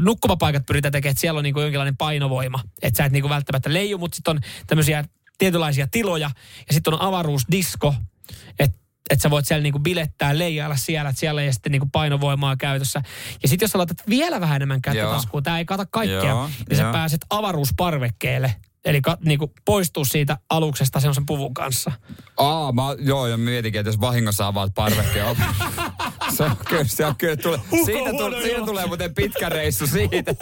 nukkumapaikat pyritään tekemään, että siellä on niin kuin jonkinlainen painovoima. Että sä et niin kuin välttämättä leiju, mutta sitten on tämmöisiä tietynlaisia tiloja. Ja sitten on avaruusdisko, että että sä voit siellä niinku bilettää, leijailla siellä, että siellä ei sitten niinku painovoimaa käytössä. Ja sitten jos sä laitat vielä vähän enemmän kättä Joo. taskuun, tämä ei kata kaikkea, Joo, niin sä joo. pääset avaruusparvekkeelle. Eli ka, niinku poistuu siitä aluksesta sen puvun kanssa. Aa, mä, joo, ja mietinkin, että jos vahingossa avaat parvekkeen se on kyllä, se on kyllä tule, siitä, huono tule, siitä tulee muuten pitkä reissu siitä.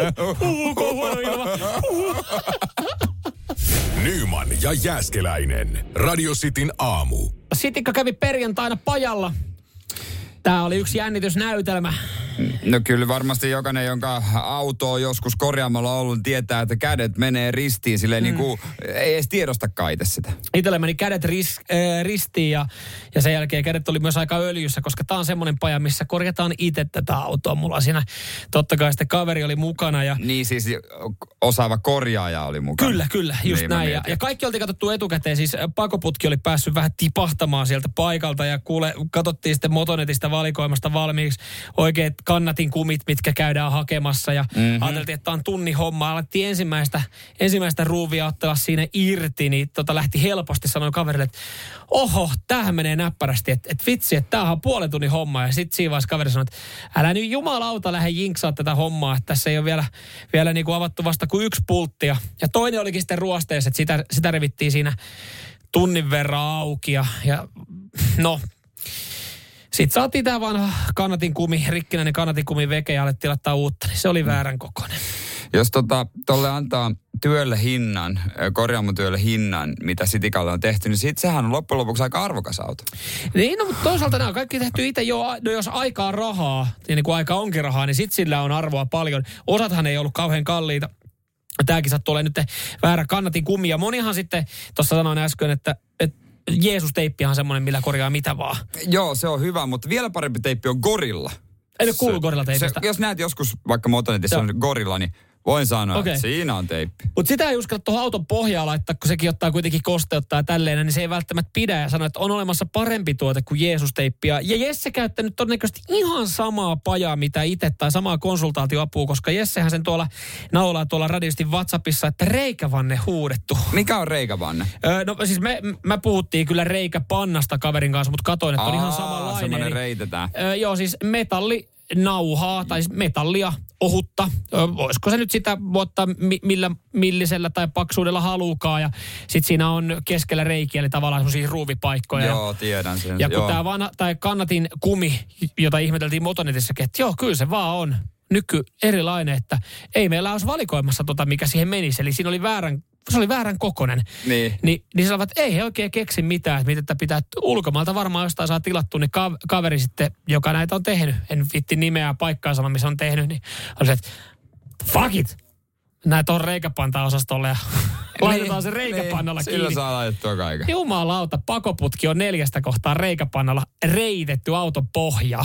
Nyman ja Jääskeläinen. Radio Cityn aamu. Sitikka kävi perjantaina pajalla. Tämä oli yksi jännitysnäytelmä. No kyllä varmasti jokainen, jonka auto on joskus korjaamalla ollut, tietää, että kädet menee ristiin. Silleen mm. niin kuin, ei edes tiedosta kaite sitä. Itsellä meni kädet ris, äh, ristiin ja, ja sen jälkeen kädet oli myös aika öljyssä, koska tämä on semmoinen paja, missä korjataan itse tätä autoa. Mulla siinä totta kai sitten kaveri oli mukana ja Niin siis osaava korjaaja oli mukana. Kyllä, kyllä, just Niin, näin. Ja, ja kaikki oltiin katsottu etukäteen, siis pakoputki oli päässyt vähän tipahtamaan sieltä paikalta ja kuule, katsottiin sitten Motonetista valikoimasta valmiiksi oikeat kannatin kumit, mitkä käydään hakemassa ja Mhm. mm-hmm. ajateltiin, että tämä on tunni homma. Alettiin ensimmäistä, ensimmäistä ruuvia ottaa siinä irti, niin tota lähti helposti sanoin kaverille, että oho, tämähän menee näppärästi, että, että vitsi, että tämähän on puolen tunnin homma. Ja sitten siinä vaiheessa kaveri sanoi, että älä nyt jumalauta lähde jinksaa tätä hommaa, että tässä ei ole vielä, vielä niin kuin avattu vasta kuin yksi pulttia. Ja toinen olikin sitten ruosteessa, että sitä, sitä revittiin siinä tunnin verran auki ja, ja no, sitten saatiin tämä vanha kannatin kumi, rikkinäinen kannatin kumi veke ja alettiin laittaa uutta, niin se oli väärän kokoinen. Jos tota, tolle antaa työlle hinnan, korjaamotyölle hinnan, mitä Sitikalle on tehty, niin sit sehän on loppujen lopuksi aika arvokas auto. Niin, no, mutta toisaalta nämä on kaikki tehty itse jo, no jos aikaa on rahaa, niin kuin aika onkin rahaa, niin sit sillä on arvoa paljon. Osathan ei ollut kauhean kalliita. Tämäkin sattuu olemaan nyt väärä kannatin kumi. Ja monihan sitten, tuossa sanoin äsken, että, että Jeesus-teippi on semmoinen, millä korjaa mitä vaan. Joo, se on hyvä, mutta vielä parempi teippi on Gorilla. En ole kuullut Se- Gorilla-teipistä. Se, jos näet joskus vaikka Motonetissa Joo. on Gorilla, niin voin sanoa, Okei. että siinä on teippi. Mutta sitä ei uskalla tuohon auton pohjaa laittaa, kun sekin ottaa kuitenkin kosteuttaa ja tälleen, niin se ei välttämättä pidä ja sanoo, että on olemassa parempi tuote kuin Jeesus-teippi. Ja ja Jesse käyttänyt todennäköisesti ihan samaa pajaa, mitä itse, tai samaa konsultaatioapua, koska Jessehän sen tuolla naulaa tuolla radiosti WhatsAppissa, että reikävanne huudettu. Mikä on reikävanne? Öö, no siis me, me puhuttiin kyllä reikäpannasta kaverin kanssa, mutta katoin, että on ihan samanlainen. semmoinen reitetään. Öö, joo, siis metalli nauhaa tai siis metallia, ohutta. Olisiko se nyt sitä vuotta mi- millä millisellä tai paksuudella haluukaan. Ja sitten siinä on keskellä reikiä, eli tavallaan semmoisia ruuvipaikkoja. Joo, tiedän sen. Ja kun joo. tämä vanha, tai kannatin kumi, jota ihmeteltiin Motonetissakin, että joo, kyllä se vaan on nyky erilainen, että ei meillä olisi valikoimassa tota, mikä siihen menisi. Eli siinä oli väärän, se oli väärän kokonen. Niin. Niin, niin sanoivat, että ei he oikein keksi mitään, että miten tätä pitää, ulkomailta varmaan jostain saa tilattu, niin ka- kaveri sitten, joka näitä on tehnyt, en vitti nimeä paikkaa sanoa, missä on tehnyt, niin on se, että fuck it, näitä on reikäpanta-osastolle ja laitetaan se reikäpannalla niin, kiinni. Sillä saa laitettua kaiken. Jumalauta, pakoputki on neljästä kohtaa reikäpannalla reitetty auton pohja.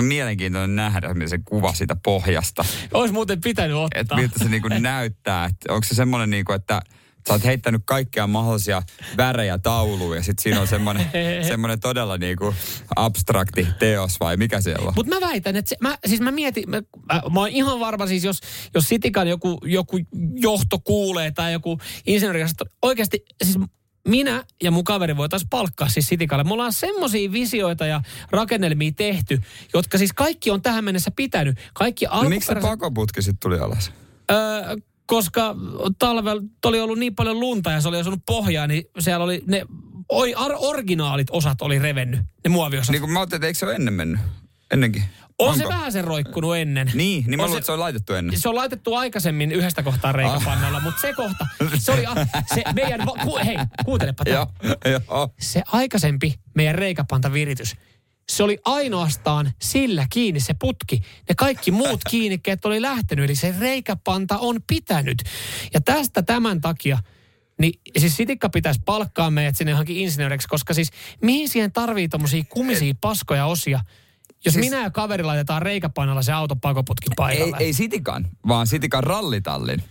Mielenkiintoinen nähdä se kuva siitä pohjasta. Olisi muuten pitänyt Että ottaa. miltä se niinku näyttää. Että onko se semmoinen, niinku, että sä oot heittänyt kaikkia mahdollisia värejä tauluun ja sitten siinä on semmoinen, semmoinen todella niinku abstrakti teos vai mikä siellä on? Mutta mä väitän, että se, mä, siis mä mietin, mä, mä, mä oon ihan varma siis, jos, jos Sitikan joku, joku johto kuulee tai joku insinööri, oikeasti siis minä ja mun kaveri voitaisiin palkkaa siis Sitikalle. Me ollaan semmoisia visioita ja rakennelmia tehty, jotka siis kaikki on tähän mennessä pitänyt. Kaikki No, miksi se alkuperäiset... pakoputki sitten tuli alas? Öö, koska talvella oli ollut niin paljon lunta ja se oli osunut pohjaan, niin siellä oli ne oi, ar, originaalit osat oli revennyt, ne muoviosat. Niin kuin mä ajattelin, että eikö se ole ennen mennyt? Ennenkin. On se Onko? vähän sen roikkunut ennen. Niin, niin mä luulen, että se on laitettu ennen. Se on laitettu aikaisemmin yhdestä kohtaa reikapannalla, mutta se kohta, se oli se meidän, ku, hei, kuuntelepa tämä. Se aikaisempi meidän reikapantaviritys, se oli ainoastaan sillä kiinni se putki. Ne kaikki muut kiinnikkeet oli lähtenyt, eli se reikapanta on pitänyt. Ja tästä tämän takia, niin siis Sitikka pitäisi palkkaa meidät sinne johonkin insinööriksi, koska siis mihin siihen tarvii tommosia kumisia paskoja osia, jos Siis- minä ja kaveri laitetaan reikapannalla se auto pakoputkin Ei, paikalle. ei Sitikan, vaan Sitikan rallitallin.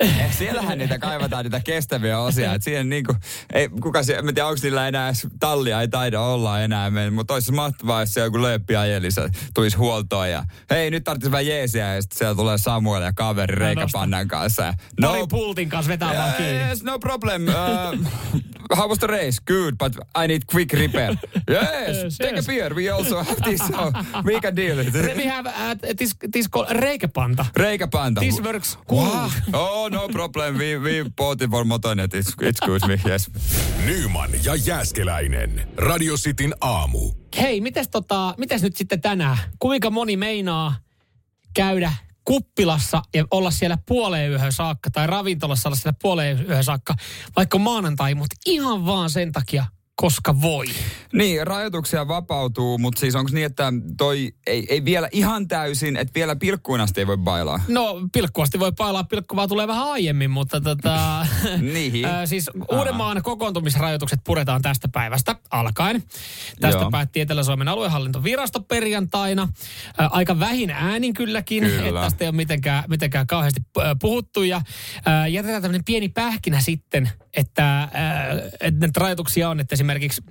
Eh, Siellähän niitä kaivataan niitä kestäviä osia. Et siihen niinku, ei, kuka siellä, en tiedä onko niillä enää tallia, ei taida olla enää. Mutta olisi mahtavaa, jos siellä joku lööppi ajeli, se tulisi huoltoon ja hei nyt tarvitsisi vähän jeesiä ja sitten siellä tulee Samuel ja kaveri reikapannan kanssa. Ja, No, Pari pultin kanssa vetää vaan kiinni. Yes, no problem. Uh, how was the race? Good, but I need quick repair. Yes, Yes, take yes. a beer. We also have this, so we can deal it. We have uh, this, this called reikapanta. Reikapanta. This works cool. Wow. Oh, no problem. We, we bought it for Motonet. It's, it's good. Me, yes. Nyman ja Jääskeläinen. Radio Cityn aamu. Hei, mites, tota, mites nyt sitten tänään? Kuinka moni meinaa käydä kuppilassa ja olla siellä puoleen yöhön saakka tai ravintolassa olla siellä puoleen yöhön saakka, vaikka maanantai, mutta ihan vaan sen takia, koska voi. Niin, rajoituksia vapautuu, mutta siis onko niin, että toi ei, ei vielä ihan täysin, että vielä pilkkuun asti ei voi bailaa? No, pilkkuasti voi pailaa, pilkku vaan tulee vähän aiemmin, mutta tota, Niin. Ö, siis Uudenmaan kokoontumisrajoitukset puretaan tästä päivästä alkaen. Tästä Joo. päätti Etelä-Suomen aluehallintovirasto perjantaina. Ä, aika vähin äänin kylläkin, Kyllä. että tästä ei ole mitenkään, mitenkään kauheasti ö, puhuttu. Ja ä, jätetään tämmöinen pieni pähkinä sitten, että, ä, että näitä rajoituksia on, että esimerkiksi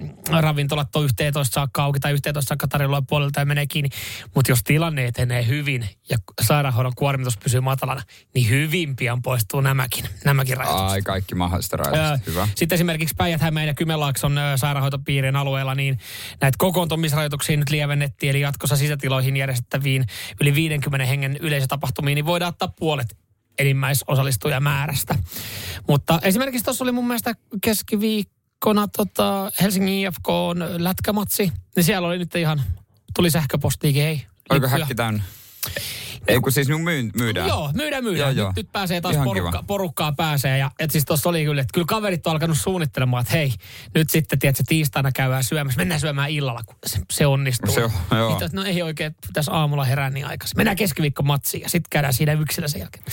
ravintolat on 11 saakka auki tai 11 saakka tarjolla puolelta ja menee kiinni. Mutta jos tilanne etenee hyvin ja sairaanhoidon kuormitus pysyy matalana, niin hyvin pian poistuu nämäkin, nämäkin rajoitukset. Ai, kaikki mahdollista Öö, rajoitusta. Hyvä. Sitten esimerkiksi Päijät-Hämeen ja Kymenlaakson ö, sairaanhoitopiirien alueella, niin näitä kokoontumisrajoituksia nyt lievennettiin, eli jatkossa sisätiloihin järjestettäviin yli 50 hengen yleisötapahtumiin, niin voidaan ottaa puolet enimmäisosallistujamäärästä. Mutta esimerkiksi tuossa oli mun mielestä keskiviikkona tota Helsingin IFK on lätkämatsi, niin siellä oli nyt ihan, tuli sähköpostiikin, hei. Oliko häkki täynnä? Ei kun siis nyt myy, myydään. Joo, myydään, myydään. Joo, nyt, joo. nyt pääsee taas Ihan porukka, kiva. porukkaa pääsee. Ja et siis tuossa oli kyllä, että kyllä kaverit on alkanut suunnittelemaan, että hei, nyt sitten tiedätkö, tiistaina käydään syömässä. Mennään syömään illalla, kun se, se onnistuu. Se on- joo. Niin, no ei oikein, pitäisi aamulla herää niin aikaisin. Mennään keskiviikko matsiin ja sitten käydään siinä yksilö sen jälkeen.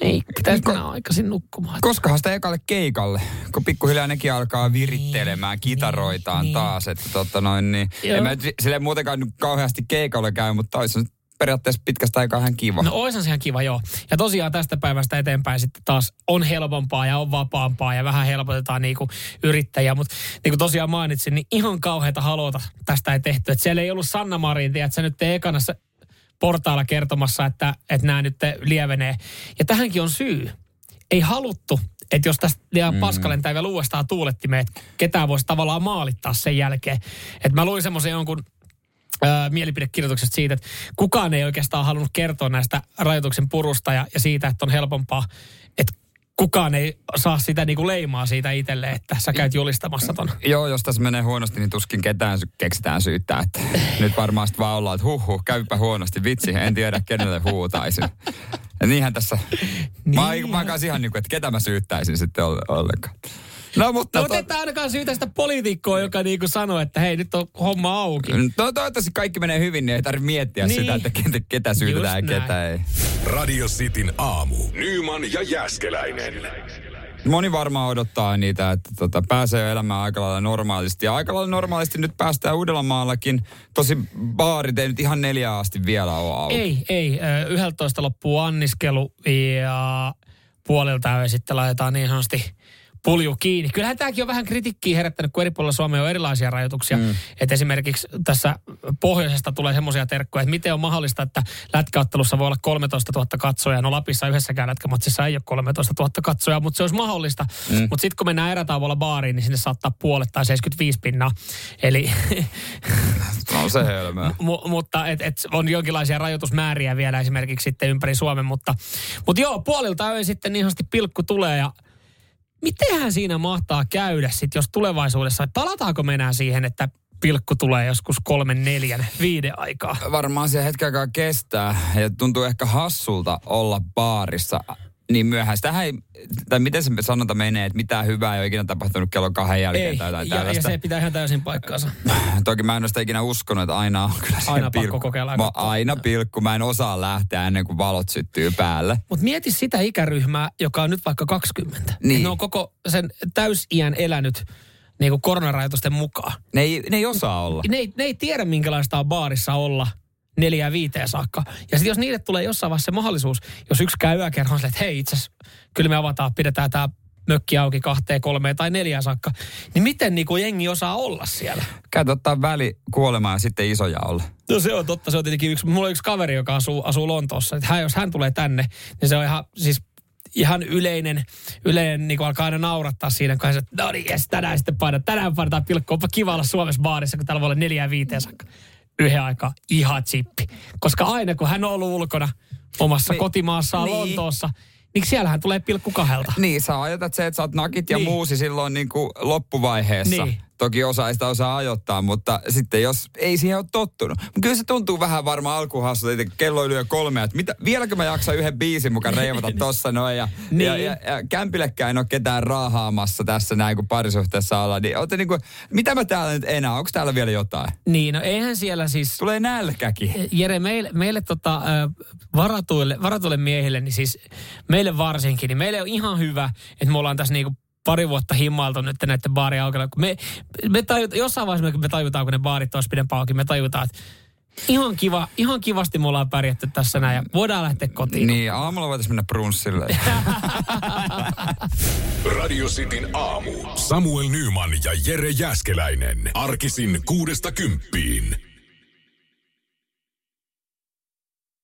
Ei, pitäisi mennä aikaisin nukkumaan. Koskahan sitä ekalle keikalle, kun pikkuhiljaa nekin alkaa virittelemään kitaroitaan niin. taas. Että totta noin, niin. Joo. En mä nyt silleen muutenkaan nyt kauheasti keikalle käy, mutta olisi nyt periaatteessa pitkästä aikaa ihan kiva. No oishan se ihan kiva, joo. Ja tosiaan tästä päivästä eteenpäin sitten taas on helpompaa ja on vapaampaa ja vähän helpotetaan niinku yrittäjiä. Mutta niin kuin tosiaan mainitsin, niin ihan kauheita haluta tästä ei tehty. Että siellä ei ollut Sanna Marin, että sä nyt ekanassa portailla kertomassa, että, että nämä nyt lievenee. Ja tähänkin on syy. Ei haluttu, että jos tästä mm. paska lentää vielä uudestaan tuulettimeen, että ketään voisi tavallaan maalittaa sen jälkeen. Että mä luin semmoisen jonkun mielipidekirjoituksesta siitä, että kukaan ei oikeastaan halunnut kertoa näistä rajoituksen purusta ja, ja siitä, että on helpompaa, että kukaan ei saa sitä niinku leimaa siitä itselle, että sä käyt julistamassa ton. Joo, jos tässä menee huonosti, niin tuskin ketään sy- keksitään syyttää. Että nyt varmaan sit vaan ollaan, että huh, huh käypä huonosti. Vitsi, en tiedä kenelle huutaisin. Ja niinhän tässä, niin. mä, mä ihan niin kuin, että ketä mä syyttäisin sitten oll- ollenkaan. No mutta... No mutta et ainakaan syytä sitä poliitikkoa, joka niinku sanoo, että hei nyt on homma auki. No toivottavasti kaikki menee hyvin, niin ei tarvitse miettiä Niin. sitä, että ketä, ketä syytetään ja ketä ei. Radio Cityn aamu. Nyman ja Jääskeläinen. Moni varmaan odottaa niitä, että tota, pääsee elämään aika lailla normaalisti. Ja aika lailla normaalisti nyt päästään Uudellamaallakin. Tosi baarit ei nyt ihan neljä asti vielä ole auki. Ei, ei. Ö, 11 loppuu anniskelu ja puolilta ja sitten laitetaan niin sanotusti pulju kiinni. Kyllähän tämäkin on vähän kritiikkiä herättänyt, kun eri puolilla Suomea on erilaisia rajoituksia. Mm. Että esimerkiksi tässä pohjoisesta tulee semmoisia terkkoja, että miten on mahdollista, että lätkäottelussa voi olla 13 000 katsojaa. No Lapissa yhdessäkään lätkämatsissa ei ole 13 000 katsojaa, mutta se olisi mahdollista. Mm. Mutta sitten kun mennään erätauolla baariin, niin sinne saattaa puolet tai 75 pinnaa. Eli... no se helmää. M- mutta et, et on jonkinlaisia rajoitusmääriä vielä esimerkiksi sitten ympäri Suomen. Mutta, mutta joo, puolilta ei sitten ihan pilkku tulee ja mitenhän siinä mahtaa käydä sitten, jos tulevaisuudessa, palataanko me enää siihen, että pilkku tulee joskus kolmen, neljän, viiden aikaa? Varmaan se hetken aikaa kestää ja tuntuu ehkä hassulta olla baarissa niin myöhään. Sitähän ei, tai miten se sanonta menee, että mitään hyvää ei ole ikinä tapahtunut kello kahden jälkeen ei, tai jotain ja, ja, se pitää ihan täysin paikkaansa. Toki mä en ole sitä ikinä uskonut, että aina on kyllä Aina pilkku. pakko kokeilla. Mä, aina pilkku. Mä en osaa lähteä ennen kuin valot syttyy päälle. Mutta mieti sitä ikäryhmää, joka on nyt vaikka 20. Niin. ne on koko sen täysiän elänyt niin kuin koronarajoitusten mukaan. Ne ei, ne ei osaa olla. Ne ei, ne ei tiedä, minkälaista on baarissa olla neljää viiteen saakka. Ja sitten jos niille tulee jossain vaiheessa se mahdollisuus, jos yksi käy yökerhoon, että hei itse kyllä me avataan, pidetään tämä mökki auki kahteen, kolmeen tai neljään saakka, niin miten niin kuin jengi osaa olla siellä? Käyt ottaa väli kuolemaan ja sitten isoja olla. No se on totta, se on tietenkin yksi. Mulla on yksi kaveri, joka asuu, asuu Lontoossa. Että hän, jos hän tulee tänne, niin se on ihan, siis ihan yleinen, yleinen niin kuin alkaa aina naurattaa siinä, kun hän sanoo, no niin, jes, tänään sitten painat, tänään painetaan pilkkoa, onpa kiva olla Suomessa baarissa, kun täällä voi olla neljää viiteen saakka. Yhden aikaa ihan chippi. Koska aina kun hän on ollut ulkona omassa Niin. kotimaassaan Niin. Lontoossa, niin siellähän tulee pilkku kahdelta. Niin, sä ajatat se, että sä oot nakit ja Niin. muusi silloin niin kuin loppuvaiheessa. Niin. Toki osa ei sitä osaa ajoittaa, mutta sitten jos ei siihen ole tottunut. Mutta kyllä se tuntuu vähän varmaan alkuun hassulta, että kello yli jo kolme, että mitä, vieläkö mä jaksan yhden biisin mukaan reivata tossa noin. Ja, Niin. ja, ja, ja kämpillekään en ole ketään raahaamassa tässä näin, kun parisuhteessa ollaan. Niin, ootte niin kuin, mitä mä täällä nyt enää, onko täällä vielä jotain? Niin, no eihän siellä siis... Tulee nälkäkin. Jere, meille, meille tota, varatuille, varatuille miehille, niin siis meille varsinkin, niin meille on ihan hyvä, että me ollaan tässä niinku pari vuotta himmailtu nyt näiden baarien aukella. Kun me, me tajut, jossain vaiheessa me, me tajutaan, kun ne baarit olisi pidempään auki, me tajutaan, että ihan, kiva, ihan kivasti me ollaan pärjätty tässä näin ja voidaan lähteä kotiin. Niin, aamulla voitaisiin mennä brunssille. Radio Cityn aamu. Samuel Nyman ja Jere Jäskeläinen. Arkisin kuudesta kymppiin.